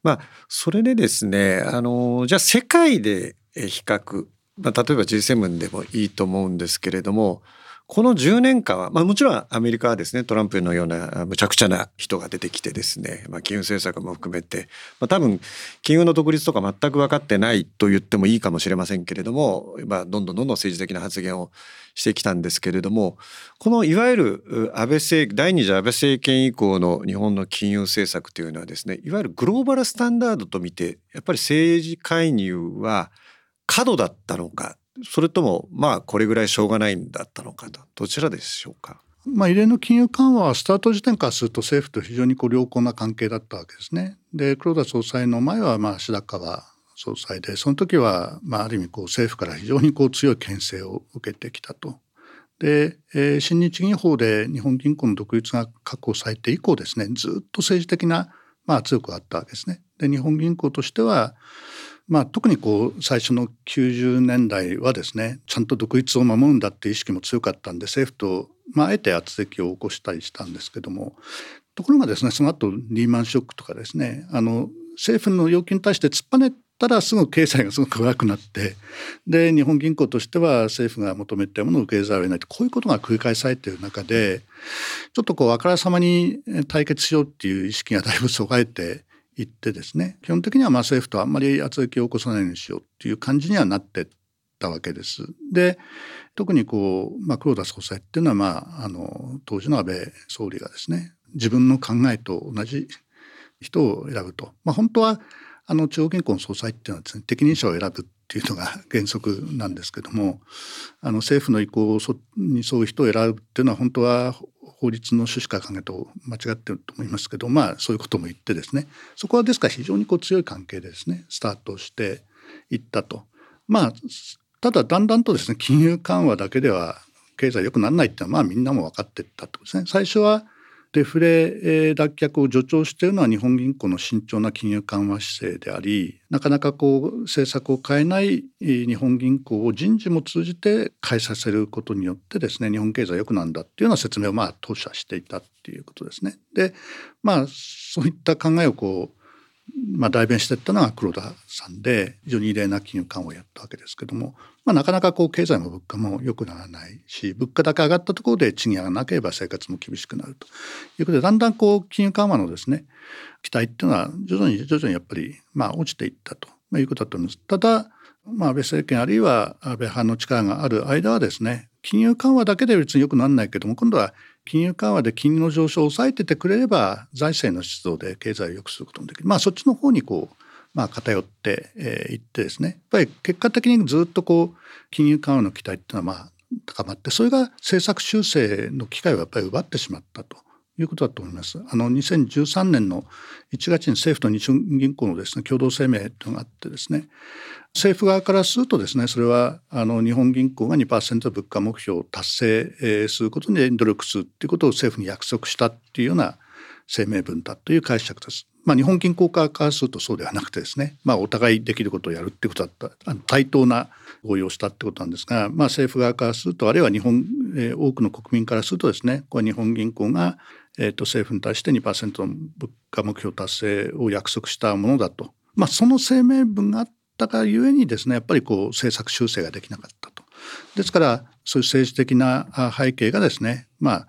まあ、それでですねあのじゃあ世界で比較、まあ、例えば G7 でもいいと思うんですけれどもこの10年間は、まあ、もちろんアメリカはですねトランプのようなむちゃくちゃな人が出てきてですね、まあ、金融政策も含めて、まあ、多分金融の独立とか全く分かってないと言ってもいいかもしれませんけれども、まあ、どんどんどんどん政治的な発言をしてきたんですけれどもこのいわゆる安倍政第二次安倍政権以降の日本の金融政策というのはですねいわゆるグローバルスタンダードと見てやっぱり政治介入は過度だったのかそれともまあこれぐらいしょうがないんだったのかとどちらでしょうか？まあ、異例の金融緩和はスタート時点からすると政府と非常にこう良好な関係だったわけですね。で黒田総裁の前はまあ白川総裁でその時はまあある意味こう政府から非常にこう強い牽制を受けてきたと。で、えー、新日銀法で日本銀行の独立が確保されて以降ですねずっと政治的なまあ圧力があったわけですね。で日本銀行としてはまあ、特にこう最初の90年代はですねちゃんと独立を守るんだっていう意識も強かったんで政府と、まあ、えて圧力を起こしたりしたんですけどもところがですねその後リーマンショックとかですねあの政府の要求に対して突っぱねたらすぐ経済がすごく悪くなってで日本銀行としては政府が求めたものを受けざるを得ないとこういうことが繰り返されている中でちょっとこうあからさまに対決しようっていう意識がだいぶそがれて言ってですね基本的にはまあ政府とあんまり圧力を起こさないようにしようっていう感じにはなってたわけです。で特にこう、まあ、黒田総裁っていうのは、まあ、あの当時の安倍総理がですね自分の考えと同じ人を選ぶと、まあ、本当はあの中央銀行の総裁っていうのはですね適任者を選ぶっていうのが原則なんですけどもあの政府の意向に沿う人を選ぶっていうのは本当は法律の趣旨から考えると間違ってると思いますけどまあそういうことも言ってですねそこはですから非常にこう強い関係でですねスタートしていったと。まあただだんだんとですね金融緩和だけでは経済良くならないっていうのはまあみんなも分かっていったってことですね。最初はデフレ脱却を助長しているのは日本銀行の慎重な金融緩和姿勢でありなかなかこう政策を変えない日本銀行を人事も通じて変えさせることによってですね日本経済は良くなんだっていうような説明をまあ当社していたっていうことですね。でまあそういった考えをこうまあ、代弁していったのが黒田さんで非常に異例な金融緩和をやったわけですけども、まあ、なかなかこう経済も物価も良くならないし物価だけ上がったところで賃金がなければ生活も厳しくなるということでだんだんこう金融緩和のですね期待っていうのは徐々に徐々にやっぱりまあ落ちていったということだと思います。ただまあ、安倍政権あるいは安倍派の力がある間はですね金融緩和だけで別に良くならないけども今度は金融緩和で金利の上昇を抑えててくれれば財政の出動で経済を良くすることもできる。まあそっちの方にこうまあ偏ってい、えー、ってですね。やっぱり結果的にずっとこう金融緩和の期待っていうのはまあ高まってそれが政策修正の機会をやっぱり奪ってしまったと。いうことだと思います。あの2013年の1月に政府と日本銀行のですね共同声明というのがあってですね政府側からするとですねそれはあの日本銀行が2%物価目標を達成することに努力するっていうことを政府に約束したっていうような声明文だという解釈です。まあ、日本銀行側からするとそうではなくてですね、まあ、お互いできることをやるってことだったあの対等な合意をしたってことなんですが、まあ、政府側からするとあるいは日本、えー、多くの国民からするとですねこれ日本銀行がえーと、政府に対して2%の物価目標達成を約束したものだと、まあ、その声明文があったがゆえにですねやっぱりこう政策修正ができなかったと。ですからそういう政治的な背景がですねまあ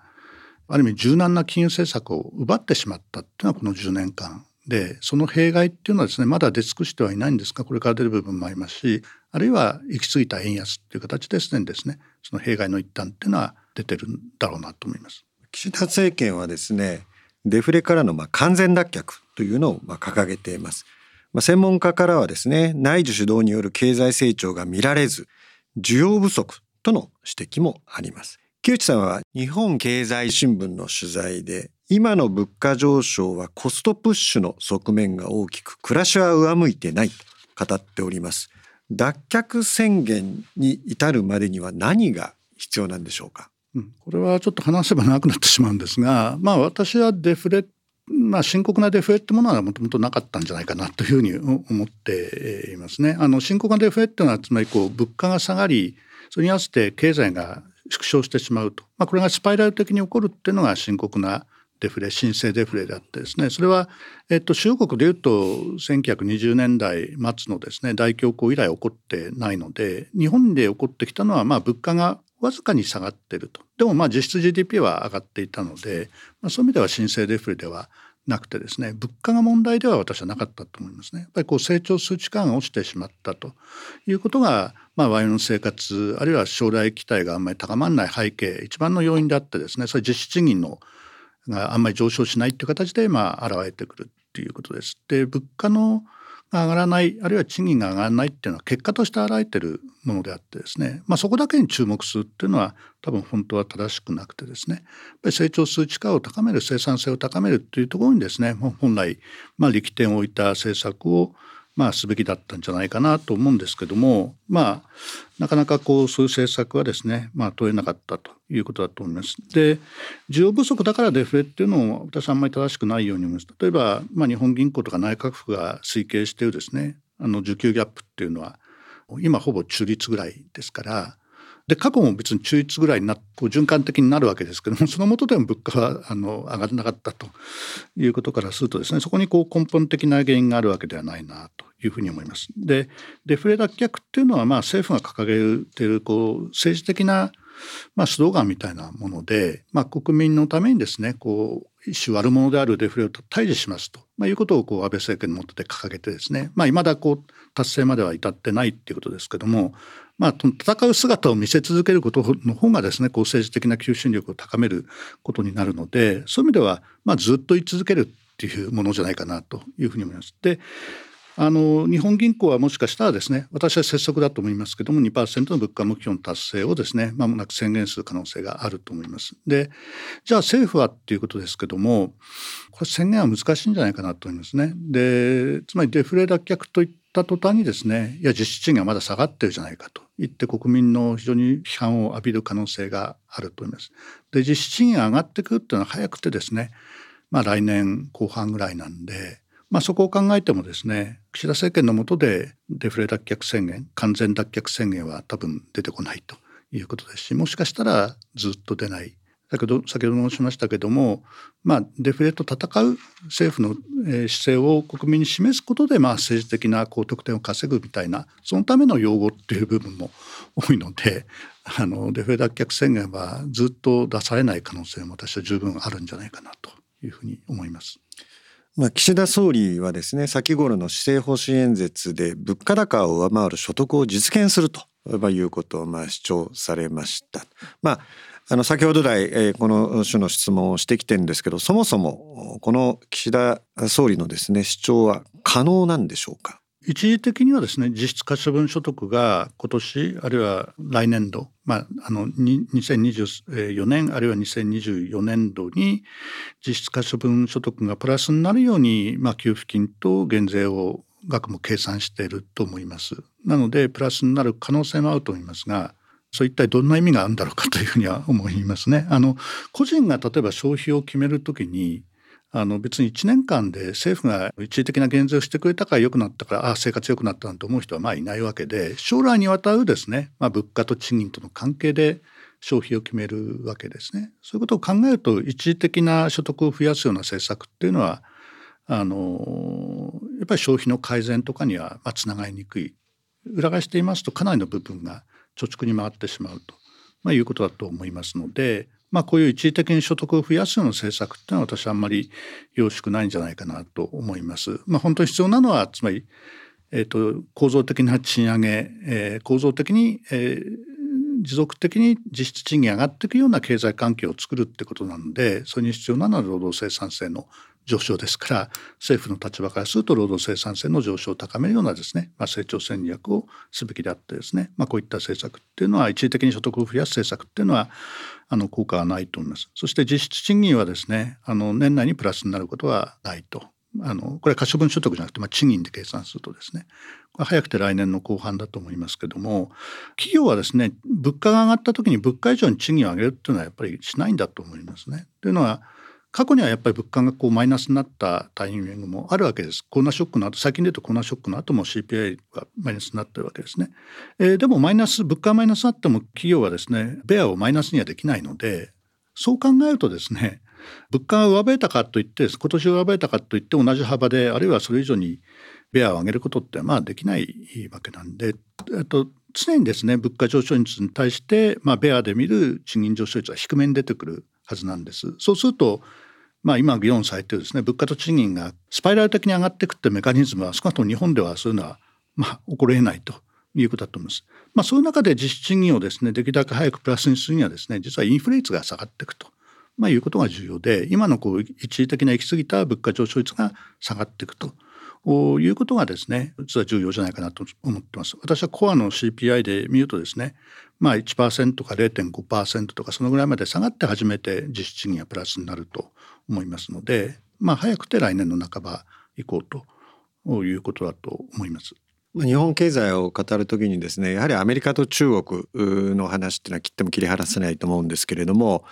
ある意味柔軟な金融政策を奪ってしまったっていうのはこの10年間でその弊害っていうのはですねまだ出尽くしてはいないんですがこれから出る部分もありますしあるいは行き過ぎた円安っていう形ですねですねその弊害の一端っていうのは出てるんだろうなと思います。岸田政権はですねデフレからのま完全脱却というのをま掲げています。まあ、専門家からはですね内需主導による経済成長が見られず需要不足との指摘もあります。木内さんは日本経済新聞の取材で今の物価上昇はコストプッシュの側面が大きく暮らしは上向いてないと語っております。脱却宣言に至るまでには何が必要なんでしょうか？これはちょっと話せば長くなってしまうんですが、まあ、私はデフレまあ、深刻なデフレってものはもともとなかったんじゃないかなというふうに思っていますね。あの深刻なデフレっていうのはつまりこう物価が下がりそれに合わせて経済が縮小してしまうと、まあ、これがスパイラル的に起こるっていうのが深刻なデフレ新生デフレであってですね。それは、えっと、中国でいうと1920年代末のですね大恐慌以来起こってないので日本で起こってきたのはまあ物価がわずかに下がってるとでもまあ実質 GDP は上がっていたので、まあ、そういう意味では新生デフレではなくてですね物価が問題では私はなかったと思いますね。やっぱりこう成長数値感が落ちてしまったということが、まあ、我々の生活あるいは将来期待があんまり高まらない背景一番の要因であってですねそれ実質賃金のがあんまり上昇しないっていう形でまあ現れてくるっていうことです。で物価の上がらないあるいは賃金が上がらないっていうのは結果として現れてるものであってですね、まあ、そこだけに注目するっていうのは多分本当は正しくなくてですね。やっぱり成長する力を高める生産性を高めるっていうところにですね本来、まあ、力点を置いた政策をまあ、すべきだったんじゃないかなと思うんですけども、まあ、なかなかこうそういう政策はですね、まあ、取れなかったということだと思います。で需要不足だからデフレっていうのも私はあんまり正しくないように思います。例えば、まあ、日本銀行とか内閣府が推計しているですねあの需給ギャップっていうのは今ほぼ中立ぐらいですからで過去も別に中立ぐらいになこう循環的になるわけですけどもそのもとでも物価はあの上がらなかったということからするとですねそこにこう根本的な原因があるわけではないなというふうに思います。でデフレ脱却っていうのはまあ政府が掲げているこう政治的なまあ、スローガンみたいなもので、まあ、国民のためにですねこう一種悪者であるデフレを退治しますと、まあ、いうことをこう安倍政権の下で掲げてですねい、まあ、未だこう達成までは至ってないっていうことですけども、まあ、戦う姿を見せ続けることの方がですねこう政治的な求心力を高めることになるのでそういう意味では、まあ、ずっと言い続けるっていうものじゃないかなというふうに思います。であの日本銀行はもしかしたらですね私は拙速だと思いますけども2%の物価目標の達成をですねまもなく宣言する可能性があると思います。でじゃあ政府はっていうことですけどもこれ宣言は難しいんじゃないかなと思いますね。でつまりデフレ脱却といった途端にですねいや実質賃金はまだ下がってるじゃないかと言って国民の非常に批判を浴びる可能性があると思います。で実質賃金が上がってくるっていうのは早くてですねまあ来年後半ぐらいなんでまあ、そこを考えてもですね岸田政権の下でデフレ脱却宣言完全脱却宣言は多分出てこないということですしもしかしたらずっと出ないだけど先ほど申しましたけども、まあ、デフレと戦う政府の姿勢を国民に示すことで、まあ、政治的なこう得点を稼ぐみたいなそのための用語っていう部分も多いのであのデフレ脱却宣言はずっと出されない可能性も私は十分あるんじゃないかなというふうに思います。まあ、岸田総理はですね先頃の施政方針演説で物価高を上回る所得を実現するということをまあ主張されました。まああの先ほど来、え、この種の質問をしてきてるんですけどそもそもこの岸田総理のですね主張は可能なんでしょうか？一時的にはですね実質可処分所得が今年あるいは来年度、まあ、あの2024年あるいは2024年度に実質可処分所得がプラスになるように、まあ、給付金と減税を額も計算していると思います。なのでプラスになる可能性もあると思いますがそう一体どんな意味があるんだろうかというふうには思いますね。あの個人が例えば消費を決めるときにあの別に1年間で政府が一時的な減税をしてくれたから良くなったからああ生活良くなったなんて思う人はまあいないわけで将来にわたるですね、まあ、物価と賃金との関係で消費を決めるわけですね。そういうことを考えると一時的な所得を増やすような政策っていうのはあのやっぱり消費の改善とかにはまあつながりにくい裏返していますとかなりの部分が貯蓄に回ってしまうと、まあ、いうことだと思いますのでまあ、こういう一時的に所得を増やすような政策ってのは私はあんまりよろしくないんじゃないかなと思います。まあ、本当に必要なのはつまり、えーと、構造的な賃上げ、えー、構造的に、えー、持続的に実質賃金上がっていくような経済環境を作るってことなのでそれに必要なのは労働生産性の上昇ですから政府の立場からすると労働生産性の上昇を高めるようなですね、まあ、成長戦略をすべきであってですね、まあ、こういった政策っていうのは一時的に所得を増やす政策っていうのはあの効果はないと思います。そして実質賃金はですねあの年内にプラスになることはないと。あのこれは可処分所得じゃなくて、まあ、賃金で計算するとですね早くて来年の後半だと思いますけども企業はですね物価が上がった時に物価以上に賃金を上げるっていうのはやっぱりしないんだと思いますね。というのは過去にはやっぱり物価がこうマイナスになったタイミングもあるわけです。コロナショックの後最近で言うとコロナショックの後も CPI がマイナスになってるわけですね。えー、でもマイナス物価マイナスあっても企業はですねベアをマイナスにはできないのでそう考えるとですね物価が上振れたかといって今年上振れたかといって同じ幅であるいはそれ以上にベアを上げることってまあできないわけなんで、えっと、常にですね物価上昇率に対して、まあ、ベアで見る賃金上昇率は低めに出てくるはずなんです。そうするとまあ、今議論されてるですね物価と賃金がスパイラル的に上がっていくってメカニズムは少なくとも日本ではそういうのはまあ起こり得ないということだと思います。まあ、そういう中で実質賃金をですねできるだけ早くプラスにするにはですね実はインフレ率が下がっていくと、まあ、いうことが重要で今のこう一時的な行き過ぎた物価上昇率が下がっていくと。いうことがですね実は重要じゃないかなと思ってます。私はコアの CPI で見るとですねまあ1%か0.5%とかそのぐらいまで下がって初めて実質賃金がプラスになると思いますので、まあ、早くて来年の半ば以降ということだと思います。日本経済を語るときにですねやはりアメリカと中国の話っていうのは切っても切り離せないと思うんですけれども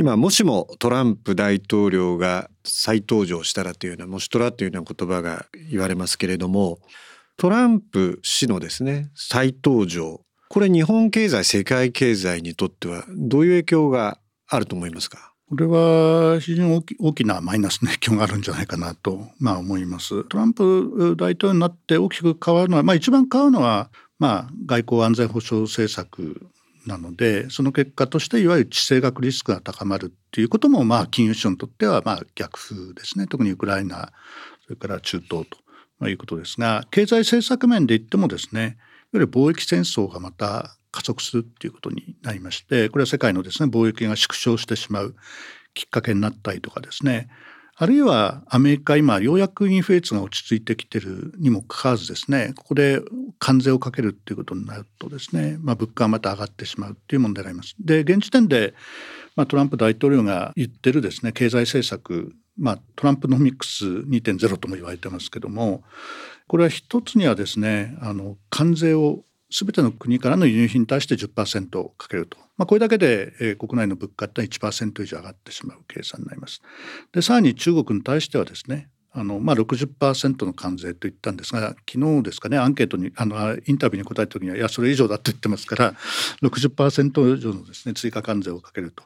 今もしもトランプ大統領が再登場したらというようなもしトラというような言葉が言われますけれどもトランプ氏のですね再登場これ日本経済世界経済にとってはどういう影響があると思いますか？これは非常に大き大きなマイナスの影響があるんじゃないかなと、まあ、思います。トランプ大統領になって大きく変わるのは、まあ、一番変わるのは、まあ、外交安全保障政策なのでその結果としていわゆる地政学リスクが高まるっていうことも、まあ、金融市場にとってはまあ逆風ですね。特にウクライナそれから中東ということですが経済政策面で言ってもですねいわゆる貿易戦争がまた加速するっていうことになりましてこれは世界のですね貿易が縮小してしまうきっかけになったりとかですねあるいはアメリカ今ようやくインフレ率が落ち着いてきてるにもかかわらずですねここで関税をかけるっていうことになるとですね、まあ、物価がまた上がってしまうっていう問題があります。で現時点で、まあ、トランプ大統領が言ってるですね経済政策、まあ、トランプノミクス2.0とも言われてますけどもこれは一つにはですねあの関税を全ての国からの輸入品に対して10%かけると、まあ、これだけで、えー、国内の物価って1%以上上がってしまう計算になります。でさらに中国に対してはですねあのまあ60%の関税と言ったんですが昨日ですかねアンケートにあのインタビューに答えた時にはいやそれ以上だと言ってますから (laughs) 60%以上のですね追加関税をかけると。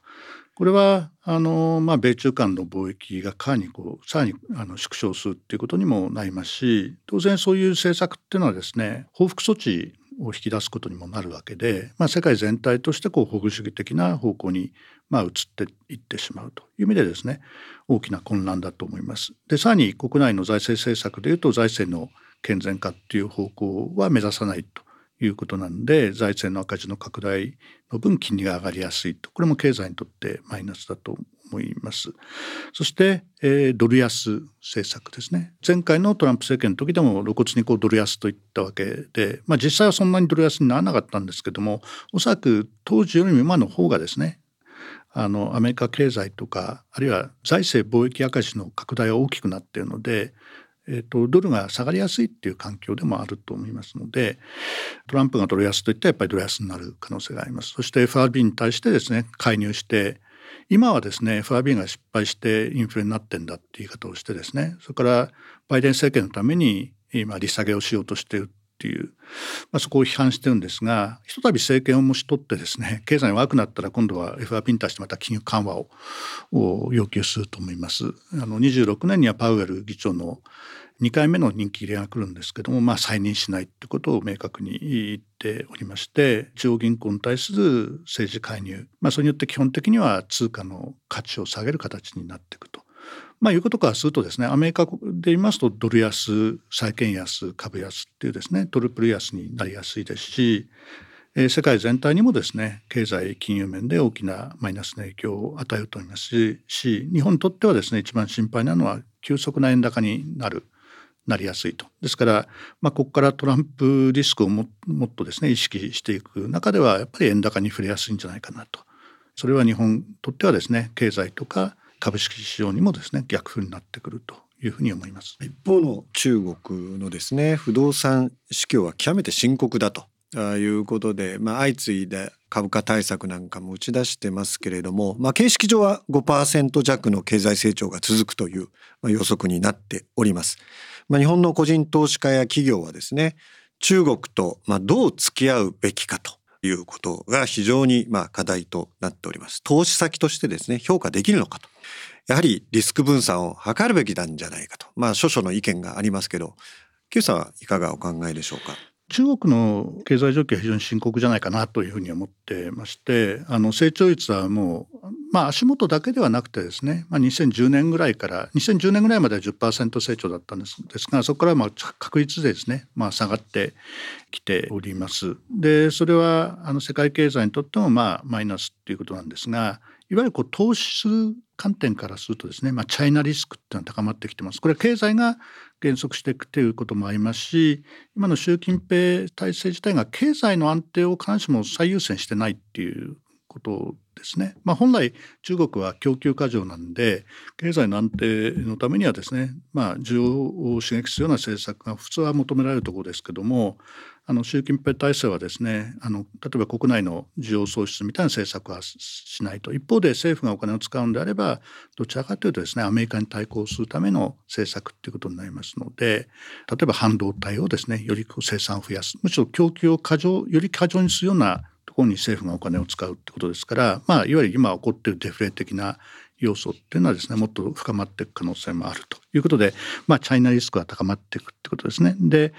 これはあの、まあ、米中間の貿易がかなりこうさらにあの縮小するっていうことにもなりますし当然そういう政策っていうのはですね報復措置を引き出すことにもなるわけで、まあ、世界全体としてこう保護主義的な方向にまあ移っていってしまうという意味でですね大きな混乱だと思います。でさらに国内の財政政策でいうと財政の健全化っていう方向は目指さないということなんで財政の赤字の拡大の分金利が上がりやすいとこれも経済にとってマイナスだと思います。そして、えー、ドル安政策ですね。前回のトランプ政権の時でも露骨にこうドル安といったわけで、まあ、実際はそんなにドル安にならなかったんですけどもおそらく当時よりも今の方がですねあのアメリカ経済とかあるいは財政貿易赤字の拡大が大きくなっているのでえーと、ドルが下がりやすいっていう環境でもあると思いますのでトランプがドル安といったらやっぱりドル安になる可能性がありますそして FRB に対してですね介入して今はですね FRB が失敗してインフレになってんだっていう言い方をしてですねそれからバイデン政権のために今利下げをしようとしているっていう、まあ、そこを批判してるんですがひとたび政権をもし取ってですね (laughs) 経済が悪くなったら今度は FRB に対してまた金融緩和を要求すると思います。あの26年にはパウエル議長の2回目の任期入れが来るんですけども、まあ、再任しないってことを明確に言っておりまして中央銀行に対する政治介入、まあ、それによって基本的には通貨の価値を下げる形になっていくと。まあ、いうことからするとですねアメリカで言いますとドル安債券安株安っていうですねトリプル安になりやすいですし世界全体にもですね経済金融面で大きなマイナスの影響を与えると思いますし日本にとってはですね一番心配なのは急速な円高になるなりやすいと。ですから、まあ、ここからトランプリスクをもっとですね意識していく中ではやっぱり円高に触れやすいんじゃないかなと。それは日本にとってはですね経済とか株式市場にもですね逆風になってくるというふうに思います一方の中国のですね不動産市況は極めて深刻だということで、まあ、相次いで株価対策なんかも打ち出してますけれども、まあ、形式上は5%弱の経済成長が続くという予測になっております。まあ、日本の個人投資家や企業はですね中国とまあどう付き合うべきかということが非常にまあ課題となっております。投資先としてですね評価できるのかと。やはりリスク分散を図るべきなんじゃないかと。まあ諸々の意見がありますけど、Q さんはいかがお考えでしょうか？中国の経済状況は非常に深刻じゃないかなというふうに思ってましてあの成長率はもう、まあ、足元だけではなくてですね、まあ、2010年ぐらいから2010年ぐらいまでは10%成長だったんですですがそこからまあ確率でですね、まあ、下がってきております。でそれはあの世界経済にとってもまあマイナスっていうことなんですがいわゆるこう投資する観点からするとですね、まあ、チャイナリスクっていうのは高まってきてます。これは経済が減速していくということもありますし今の習近平体制自体が経済の安定を必ずしも最優先してないっていうことですね。まあ、本来中国は供給過剰なんで経済の安定のためにはですね、まあ、需要を刺激するような政策が普通は求められるところですけどもあの習近平体制はですねあの例えば国内の需要創出みたいな政策はしないと一方で政府がお金を使うんであればどちらかというとですねアメリカに対抗するための政策っていうことになりますので例えば半導体をですねより生産を増やすむしろ供給を過剰より過剰にするようなところに政府がお金を使うってことですから、まあ、いわゆる今起こっているデフレ的な要素っていうのはですねもっと深まっていく可能性もあるということで、まあ、チャイナリスクは高まっていくってことですね。で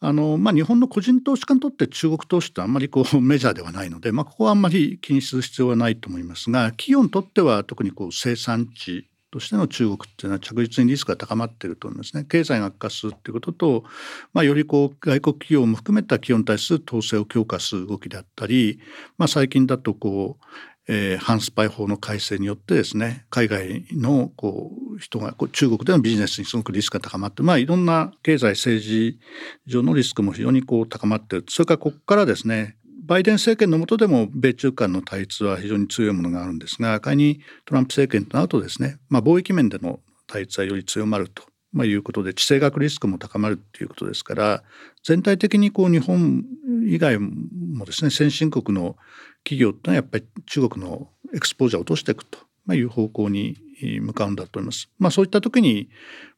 あのまあ、日本の個人投資家にとって中国投資ってあんまりこう (laughs) メジャーではないので、まあ、ここはあんまり気にする必要はないと思いますが企業にとっては特にこう生産地としての中国っていうのは着実にリスクが高まっていると思いますね。経済が悪化するっていうことと、まあ、よりこう外国企業も含めた企業に対する統制を強化する動きであったり、まあ、最近だとこうえー、反スパイ法の改正によってですね海外のこう人がこう中国でのビジネスにすごくリスクが高まってまあいろんな経済政治上のリスクも非常にこう高まっているそれからここからですねバイデン政権の下でも米中間の対立は非常に強いものがあるんですが仮にトランプ政権となるとですね、まあ、貿易面での対立はより強まるとまあ、いうことで地政学リスクも高まるということですから全体的にこう日本以外もですね先進国の企業ってのはやっぱり中国のエクスポージャーを落としていくという方向に向かうんだと思います。まあ、そういった時に、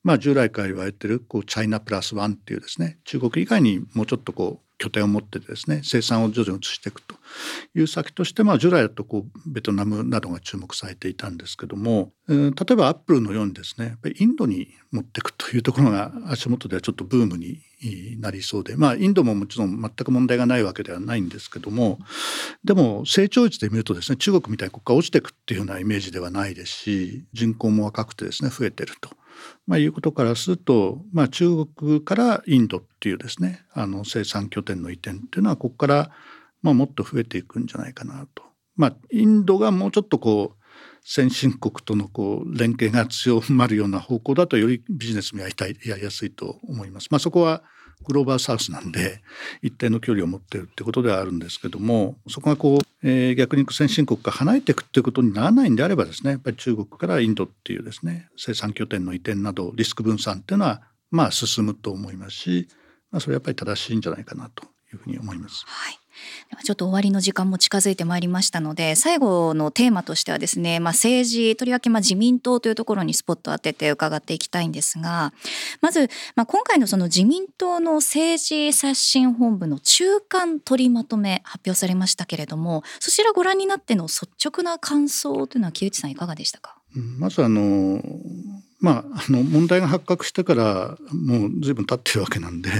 まあ、従来から言われてるこうチャイナプラスワンっていうですね中国以外にもうちょっとこう拠点を持ってですね生産を徐々に移していくという先として、まあ、従来だとこうベトナムなどが注目されていたんですけども、えー、例えばアップルのようにですねインドに持っていくというところが足元ではちょっとブームになりそうでまあインドももちろん全く問題がないわけではないんですけどもでも成長率で見るとですね中国みたいに国家落ちていくっていうようなイメージではないですし人口も若くてですね増えてると。まあ、いうことからすると、まあ、中国からインドっていうですねあの生産拠点の移転っていうのはここからまあもっと増えていくんじゃないかなと。まあ、インドがもうちょっとこう先進国とのこう連携が強まるような方向だとよりビジネスもやりたいやりやすいと思います。まあ、そこはグローバルサウスなんで一定の距離を持っているってことではあるんですけどもそこがこう、えー、逆に先進国が離れていくっていうことにならないんであればですねやっぱり中国からインドっていうですね生産拠点の移転などリスク分散っていうのはまあ進むと思いますし、まあ、それはやっぱり正しいんじゃないかなというふうに思います。はいちょっと終わりの時間も近づいてまいりましたので最後のテーマとしてはですね、まあ、政治とりわけまあ自民党というところにスポットを当てて伺っていきたいんですがまず、まあ、今回のその自民党の政治刷新本部の中間取りまとめ発表されましたけれどもそちらご覧になっての率直な感想というのは木内さんいかがでしたか？まずあのまあ、あの問題が発覚してからもう随分経ってるわけなんで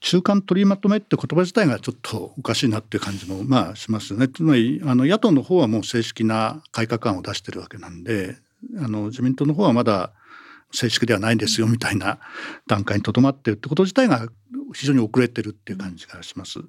中間取りまとめって言葉自体がちょっとおかしいなっていう感じもまあしますよね。つまりあの野党の方はもう正式な改革案を出してるわけなんであの自民党の方はまだ正式ではないんですよみたいな段階にとどまってるってこと自体が非常に遅れてるっていう感じがします。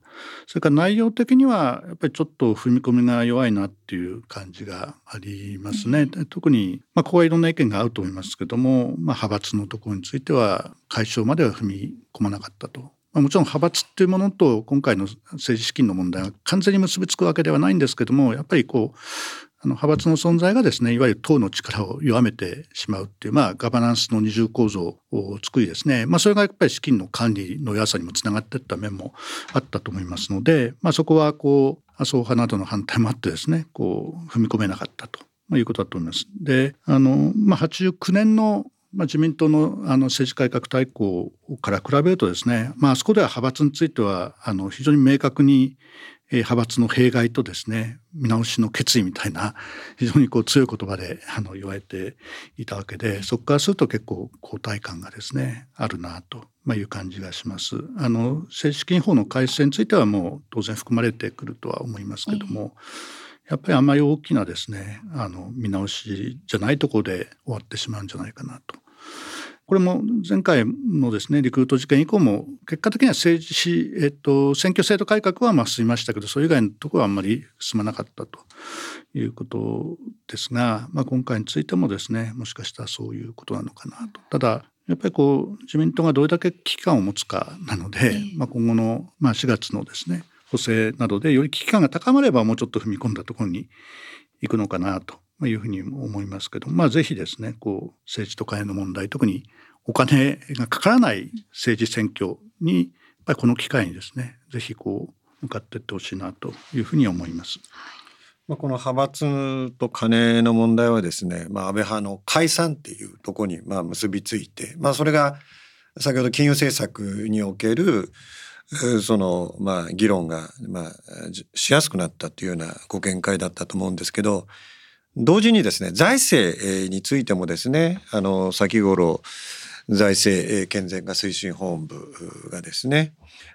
それから内容的にはやっぱりちょっと踏み込みが弱いなっていう感じがありますね。特にまあここはいろんな意見が合うと思いますけども、まあ、派閥のところについては解消までは踏み込まなかったと。まあ、もちろん派閥っていうものと今回の政治資金の問題は完全に結びつくわけではないんですけどもやっぱりこうあの派閥の存在がですねいわゆる党の力を弱めてしまうっていう、まあ、ガバナンスの二重構造を作りですね、まあ、それがやっぱり資金の管理の弱さにもつながっていった面もあったと思いますので、まあ、そこはこう麻生派などの反対もあってですねこう踏み込めなかったと。いうことだと思います。であの、まあ、89年のまあ、自民党のあの政治改革大綱から比べるとですね、まあそこでは派閥についてはあの非常に明確に派閥の弊害とですね見直しの決意みたいな非常にこう強い言葉であの言われていたわけでそこからすると結構交代感がですねあるなと、ま、いう感じがします。あの政治資金法の改正についてはもう当然含まれてくるとは思いますけども、やっぱりあまり大きなですねあの見直しじゃないところで終わってしまうんじゃないかなとこれも前回のですねリクルート事件以降も結果的には政治、えっと、選挙制度改革はまあ進みましたけどそれ以外のところはあんまり進まなかったということですが、まあ、今回についてもですねもしかしたらそういうことなのかなと。ただやっぱりこう自民党がどれだけ危機感を持つかなので、まあ、今後の、まあ、4月のですね補正などでより危機感が高まればもうちょっと踏み込んだところに行くのかなというふうに思いますけど、まあ、ぜひですねこう政治と金の問題特にお金がかからない政治選挙にやっぱりこの機会にですねぜひこう向かっていってほしいなというふうに思います。まあ、この派閥と金の問題はですね、まあ、安倍派の解散っていうところにまあ結びついて、まあ、それが先ほど金融政策におけるそのまあ議論がまあしやすくなったというようなご見解だったと思うんですけど同時にですね財政についてもですねあの先頃財政健全化推進本部がですね、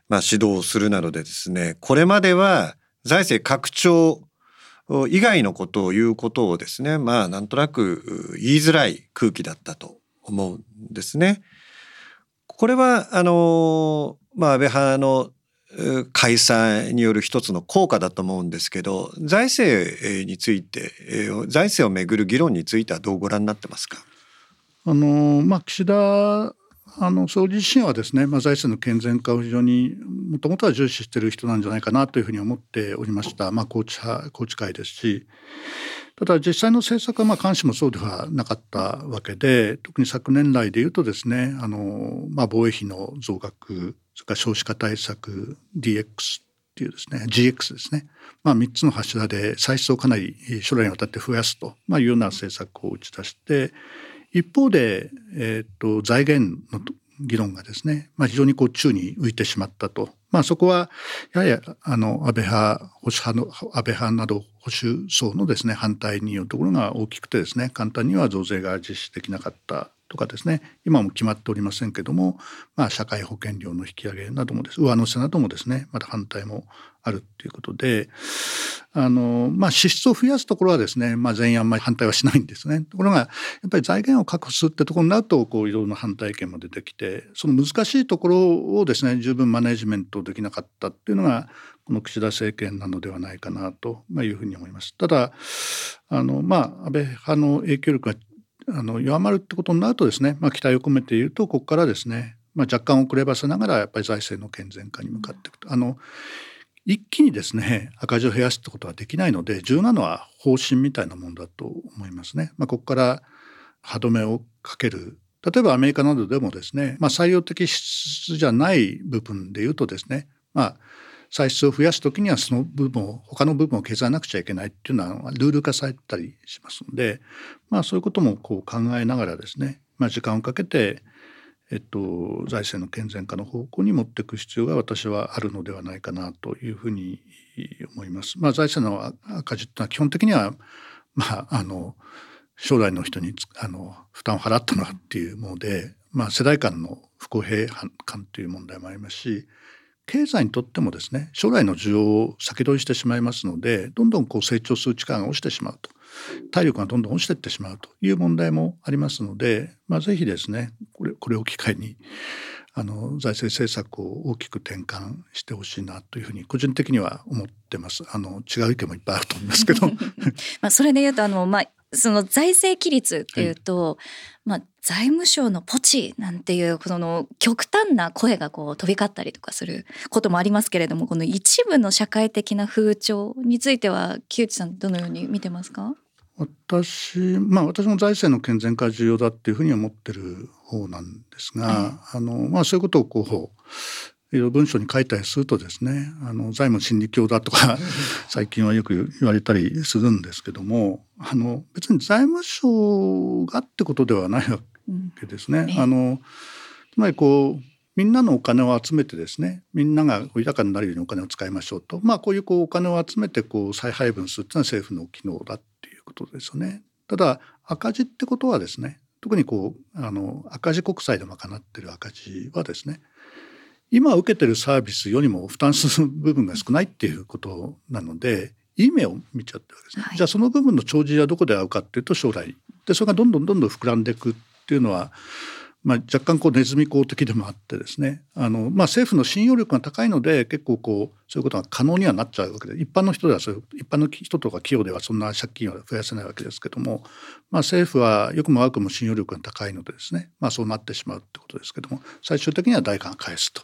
まあ、指導するなどでですねこれまでは財政拡張以外のことを言うことをですねまあなんとなく言いづらい空気だったと思うんですね。これはあのまあ安倍派の解散による一つの効果だと思うんですけど財政について財政をめぐる議論についてはどうご覧になってますか？あのまあ、岸田あの総理自身はですね、まあ、財政の健全化を非常にもともとは重視している人なんじゃないかなというふうに思っておりました、まあ、宏池派宏池会ですしただ実際の政策はまあ監視もそうではなかったわけで特に昨年来でいうとですねあの、まあ、防衛費の増額それから少子化対策 DX っていうですね GX ですね、まあ、3つの柱で歳出をかなり将来にわたって増やすと、いうような政策を打ち出して一方で、えーと、財源の議論がですね、まあ、非常にこう宙に浮いてしまったと。まあ、そこはややあの安倍派保守派の安倍派など保守層のですね反対によるところが大きくてですね簡単には増税が実施できなかったとかですね今も決まっておりませんけども、まあ、社会保険料の引き上げなどもです上乗せなどもですねまだ反対もあるっていうことであの、まあ、支出を増やすところはですね、まあ、全員あんまり反対はしないんですね。ところがやっぱり財源を確保するってところになるとこういろいろな反対意見も出てきてその難しいところをですね十分マネジメントできなかったっていうのがこの岸田政権なのではないかなというふうに思います。ただあの、まあ、安倍派の影響力があの弱まるってことになるとですね、まあ、期待を込めて言うとここからですね、まあ、若干遅ればせながらやっぱり財政の健全化に向かっていくと。あの一気にですね赤字を減らすってことはできないので重要なのは方針みたいなものだと思いますね。まあ、ここから歯止めをかける例えばアメリカなどでもですね、まあ、採用的支出じゃない部分でいうとですね、まあ、歳出を増やす時にはその部分を他の部分を削らなくちゃいけないっていうのはルール化されたりしますので、まあ、そういうこともこう考えながらですね、まあ、時間をかけて、えっと、財政の健全化の方向に持っていく必要が私はあるのではないかなというふうに思います。まあ、財政の赤字っていうのは基本的には、まあ、あの将来の人にあの負担を払ったのはっていうもので、まあ、世代間の不公平感という問題もありますし経済にとってもですね将来の需要を先取りしてしまいますのでどんどんこう成長する力が落ちてしまうと体力がどんどん落ちていってしまうという問題もありますので、まあ、ぜひですねこれこれを機会にあの財政政策を大きく転換してほしいなというふうに個人的には思ってます。あの違う意見もいっぱいあると思いますけど。(laughs) まあそれで言うとあのまあその財政規律っていうと、はい、まあ財務省のポチなんていうその極端な声がこう飛び交ったりとかすることもありますけれどもこの一部の社会的な風潮については木内さんどのように見てますか？私まあ私も財政の健全化重要だっていうふうに思ってる方なんですが、あのまあそういうことをこういろいろ文章に書いたりするとですねあの財務心理教だとか (laughs) 最近はよく言われたりするんですけどもあの別に財務省がってことではないわけですね。うん、あのつまりこうみんなのお金を集めてですねみんなが豊かになるようにお金を使いましょうと。まあこういうこうお金を集めてこう再配分するっていうのは政府の機能だってことですよね。ただ赤字ってことはですね特にこうあの赤字国債で賄ってる赤字はですね今受けてるサービスよりも負担する部分が少ないっていうことなのでいい目を見ちゃってるわけですね、はい、じゃあその部分の帳尻はどこで合うかっていうと将来。でそれがどんどんどんどん膨らんでいくっていうのはまあ、若干こうネズミ講的でもあってですねあの、まあ、政府の信用力が高いので結構こうそういうことが可能にはなっちゃうわけで一般の人ではそういう一般の人とか企業ではそんな借金は増やせないわけですけども、まあ、政府はよくも悪くも信用力が高いのでですね、まあ、そうなってしまうってことですけども最終的には代価が返すと、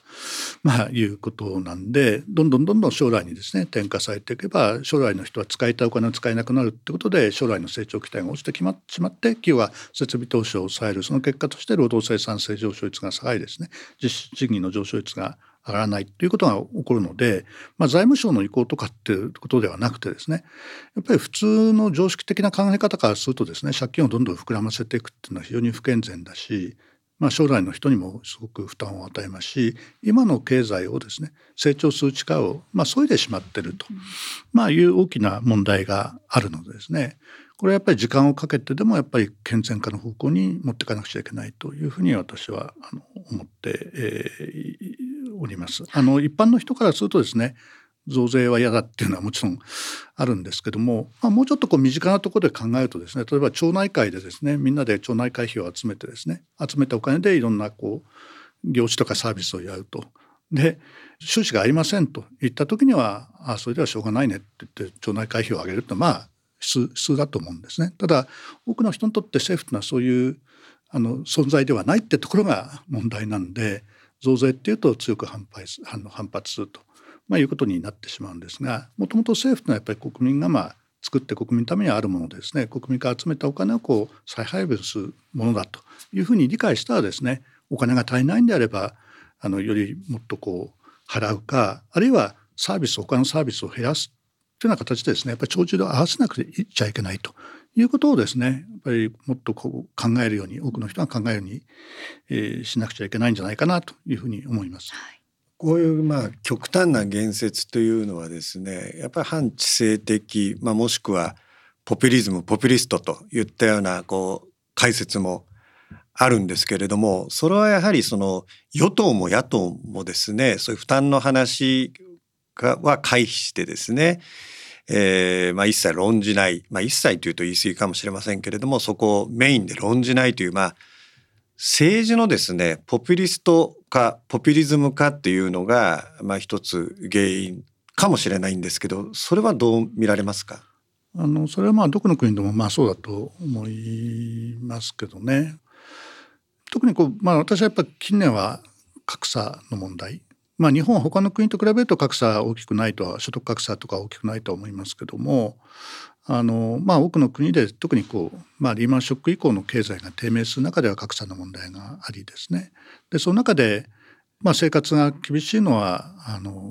まあ、いうことなんでどんどんどんどん将来にですね転嫁されていけば将来の人は使いたいお金を使えなくなるってことで将来の成長期待が落ちてきましまって企業は設備投資を抑える。その結果として労働生産性上昇率が下がりですね実質賃金の上昇率が上がらないということが起こるので、まあ、財務省の意向とかっていうことではなくてですねやっぱり普通の常識的な考え方からするとですね借金をどんどん膨らませていくっていうのは非常に不健全だし、まあ、将来の人にもすごく負担を与えますし今の経済をですね成長する力をまあ削いでしまってると、まあ、いう大きな問題があるのでですねこれはやっぱり時間をかけてでもやっぱり健全化の方向に持っていかなくちゃいけないというふうに私はあの思って、えー、おります。あの一般の人からするとですね増税は嫌だっていうのはもちろんあるんですけども、まあ、もうちょっとこう身近なところで考えるとですね例えば町内会でですねみんなで町内会費を集めてですね集めたお金でいろんなこう業種とかサービスをやるとで収支がありませんと言った時にはあそれではしょうがないねって言って町内会費を上げるとまあ普通だと思うんですね。ただ多くの人にとって政府というのはそういうあの存在ではないってところが問題なんで増税っていうと強く反発反発すると、まあ、いうことになってしまうんですがもともと政府というのはやっぱり国民がまあ作って国民のためにあるものですね。国民から集めたお金をこう再配分するものだというふうに理解したらですねお金が足りないんであればあのよりもっとこう払うかあるいはサービス他のサービスを減らすというような形でですねやっぱり帳尻を合わせなくちゃいけないということをですねやっぱりもっとこう考えるように多くの人が考えるように、えー、しなくちゃいけないんじゃないかなというふうに思います。はいこういうまあ極端な言説というのはですねやっぱり反知性的、まあ、もしくはポピュリズムポピュリストといったようなこう解説もあるんですけれどもそれはやはりその与党も野党もですねそういう負担の話は回避してですね、えーまあ、一切論じない、まあ、一切というと言い過ぎかもしれませんけれどもそこをメインで論じないという、まあ、政治のですねポピュリスト化ポピュリズム化っていうのが、まあ、一つ原因かもしれないんですけどそれはどう見られますか？あのそれはまあどこの国でもまあそうだと思いますけどね。特にこう、まあ、私はやっぱ近年は格差の問題。まあ、日本は他の国と比べると格差大きくないとは所得格差とか大きくないとは思いますけどもあの、まあ、多くの国で特にこう、まあ、リーマンショック以降の経済が低迷する中では格差の問題がありですね。でその中で、まあ、生活が厳しいのはあの、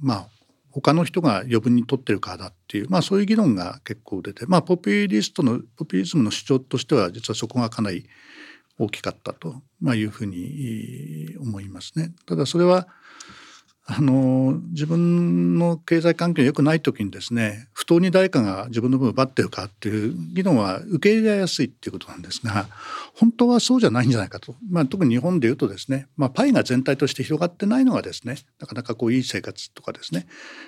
まあ、他の人が余分に取ってるからだっていう、まあ、そういう議論が結構出て、まあ、ポピュリストのポピュリズムの主張としては実はそこがかなり大きかったと、ま、いうふうに思いますね。ただそれはあの自分の経済環境が良くない時にですね不当に誰かが自分の分を奪ってるかっていう議論は受け入れやすいっていうことなんですが本当はそうじゃないんじゃないかと、まあ、特に日本でいうとですね、まあ、パイが全体として広がってないのがですねなかなかこういい生活とかですね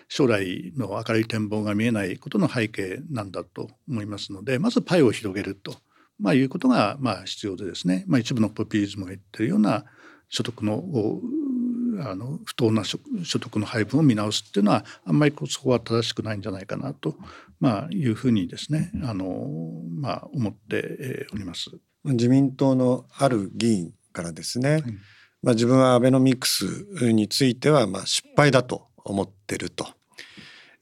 将来の明るい展望が見えないことの背景なんだと思いますのでまずパイを広げると。まあ、いうことがまあ必要でですね、まあ、一部のポピュリズムが言ってるような所得のあの不当な所得の配分を見直すっていうのはあんまりそこは正しくないんじゃないかなと、まあ、いうふうにですねあの、まあ、思っております。自民党のある議員からですね、はい、まあ、自分はアベノミクスについてはまあ失敗だと思ってると、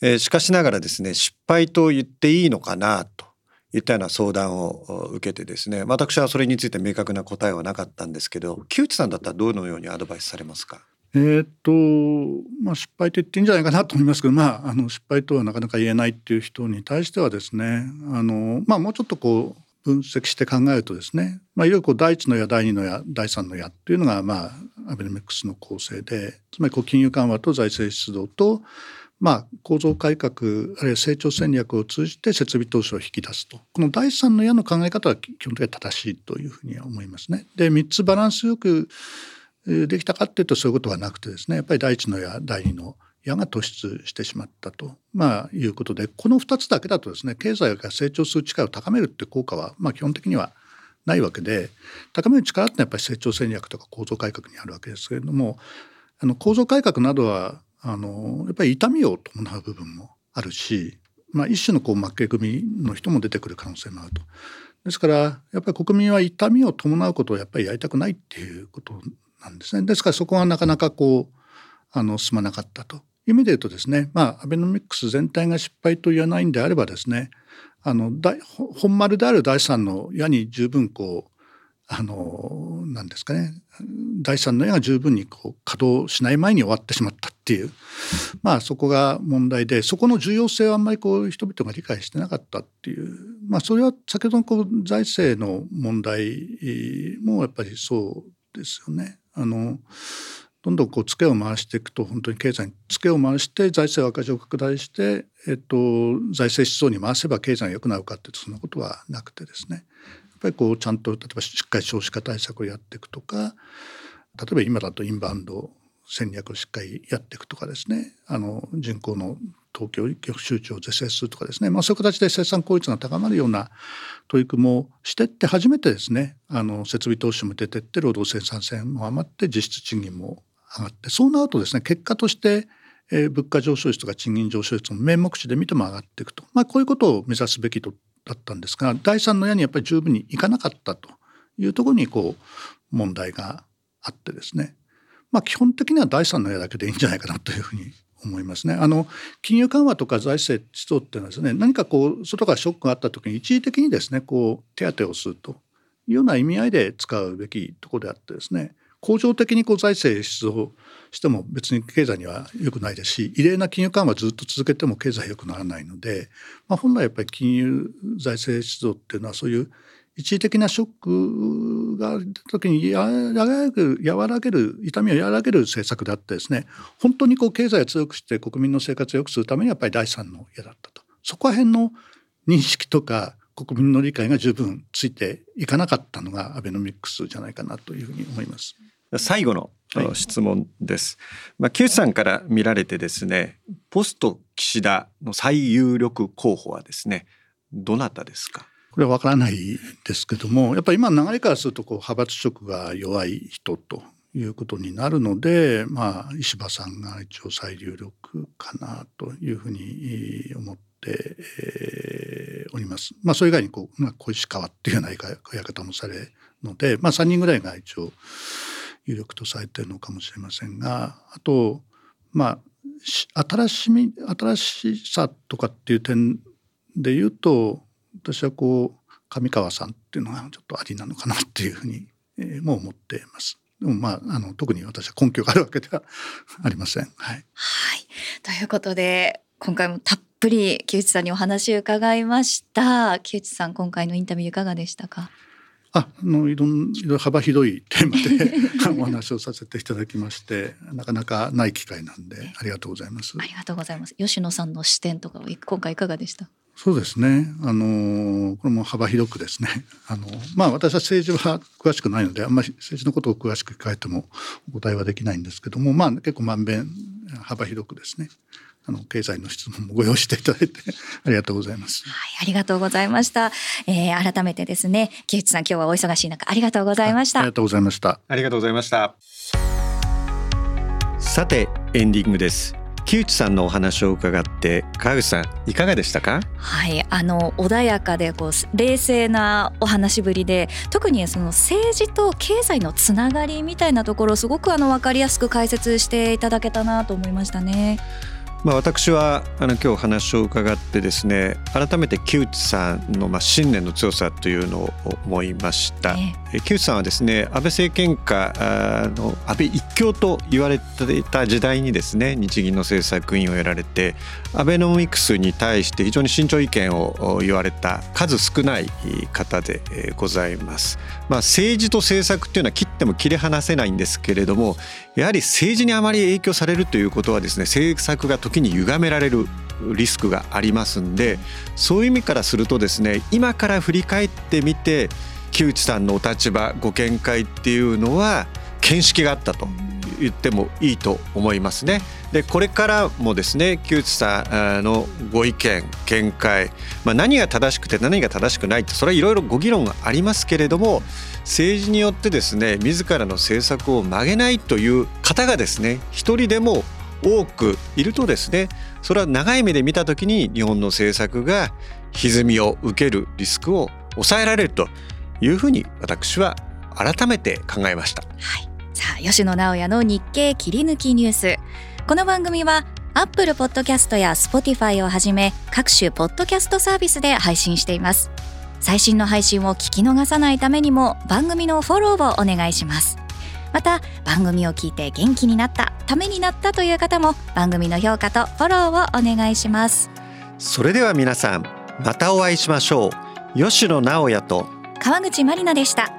えー、しかしながらですね失敗と言っていいのかなといったような相談を受けてですね私はそれについて明確な答えはなかったんですけど木内さんだったらどのようにアドバイスされますか？えっとまあ、失敗と言っていいんじゃないかなと思いますけど、まあ、あの失敗とはなかなか言えないっていう人に対してはですねあの、まあ、もうちょっとこう分析して考えるとですね、まあ、いわゆるこう第一の矢第二の矢第三の矢っていうのが、まあ、アベノミクスの構成でつまりこう金融緩和と財政出動とまあ、構造改革あるいは成長戦略を通じて設備投資を引き出すとこの第三の矢の考え方は基本的には正しいというふうには思いますね。で3つバランスよくできたかっていうとそういうことはなくてですねやっぱり第一の矢第二の矢が突出してしまったと、まあ、いうことでこの2つだけだとですね経済が成長する力を高めるって効果は、まあ、基本的にはないわけで高める力ってやっぱり成長戦略とか構造改革にあるわけですけれどもあの構造改革などはあのやっぱり痛みを伴う部分もあるし、まあ、一種のこう負け組の人も出てくる可能性もあると。ですからやっぱり国民は痛みを伴うことをやっぱりやりたくないっていうことなんですね。ですからそこはなかなかこうあの進まなかったという意味で言うとですねまあアベノミクス全体が失敗と言わないんであればですねあの本丸である第三の矢に十分こうあの何ですかね。第三の矢が十分にこう稼働しない前に終わってしまったっていう。まあそこが問題でそこの重要性をあんまりこう人々が理解してなかったっていう。まあそれは先ほどのこう財政の問題もやっぱりそうですよね。あのどんどんこうツケを回していくと本当に経済にツケを回して財政赤字を拡大して、えっと、財政出動に回せば経済が良くなるかっていうとそんなことはなくてですね。っぱりこうちゃんと例えばしっかり少子化対策をやっていくとか例えば今だとインバウンド戦略をしっかりやっていくとかですね。あの人口の東京局集中を是正するとかですね、まあ、そういう形で生産効率が高まるような取り組みをしてって初めてですね。あの設備投資も出てって労働生産性も余って実質賃金も上がってそうなるとですね結果としてえー、物価上昇率とか賃金上昇率も名目値で見ても上がっていくと、まあ、こういうことを目指すべきとだったんですが第三の矢にやっぱり十分にいかなかったというところにこう問題があってですね、まあ、基本的には第三の矢だけでいいんじゃないかなというふうに思いますね。あの金融緩和とか財政出動っていうのはですね何かこう外からショックがあった時に一時的にですねこう手当てをするというような意味合いで使うべきところであってですね恒常的にこう財政出動しても別に経済には良くないですし異例な金融緩和ずっと続けても経済良くならないので、まあ、本来やっぱり金融財政出動っていうのはそういう一時的なショックが出た時に和らげる和らげる痛みを和らげる政策であってですね本当にこう経済を強くして国民の生活を良くするためにやっぱり第三の矢だったと。そこら辺の認識とか国民の理解が十分ついていかなかったのがアベノミクスじゃないかなというふうに思います。最後の質問です。はい、まあ、木内さんから見られてですね、ポスト岸田の最有力候補はですね、どなたですか？これはわからないですけども、やっぱり今流れからするとこう派閥色が弱い人ということになるので、まあ石破さんが一応最有力かなというふうに思って、えー、おります。まあそれ以外にこう、まあ、小石川っていうようなや方もされるので、まあ3人ぐらいが一応有力とされてるのかもしれませんがあとまあ新しみ新しさとかっていう点で言うと私はこう上川さんっていうのがちょっとありなのかなっていうふうに、えー、も思っています。でもまああの特に私は根拠があるわけではありません。はい、はい、ということで今回もたっぷり木内さんにお話を伺いました。木内さん今回のインタビューいかがでしたか？あのいろんいろ幅広いテーマで (laughs) お話をさせていただきましてなかなかない機会なんでありがとうございます。ありがとうございます。吉野さんの視点とか今回いかがでした？そうですね。あのこれも幅広くですね。あのまあ私は政治は詳しくないのであんまり政治のことを詳しく聞かれてもお答えはできないんですけどもまあ結構まんべん幅広くですねあの経済の質問もご用意していただいて (laughs) ありがとうございます。はい、ありがとうございました。えー、改めてですね、木内さん今日はお忙しい中ありがとうございました。ありがとうございました。ありがとうございました。さてエンディングです。木内さんのお話を伺って川口さんいかがでしたか？はいあの穏やかでこう冷静なお話ぶりで特にその政治と経済のつながりみたいなところすごくあの分かりやすく解説していただけたなと思いましたね。まあ、私はあの今日話を伺ってですね改めて木内さんのまあ信念の強さというのを思いました、えー、木内さんはですね安倍政権下の安倍一強と言われていた時代にですね日銀の政策委員をやられてアベノミクスに対して非常に慎重意見を言われた数少ない方でございます。まあ、政治と政策っていうのは切っても切り離せないんですけれどもやはり政治にあまり影響されるということはですね政策が時に歪められるリスクがありますんでそういう意味からするとですね今から振り返ってみて木内さんのお立場ご見解っていうのは見識があったと言ってもいいと思いますね。でこれからもですね木内さんのご意見見解、まあ、何が正しくて何が正しくないってそれはいろいろご議論がありますけれども政治によってですね自らの政策を曲げないという方がですね一人でも多くいるとですねそれは長い目で見た時に日本の政策が歪みを受けるリスクを抑えられるというふうに私は改めて考えました。はいさあ吉野直也の日経切り抜きニュース。この番組はアップルポッドキャストや Spotify をはじめ各種ポッドキャストサービスで配信しています。最新の配信を聞き逃さないためにも番組のフォローをお願いします。また番組を聞いて元気になったためになったという方も番組の評価とフォローをお願いします。それでは皆さんまたお会いしましょう。吉野直也と川口まりなでした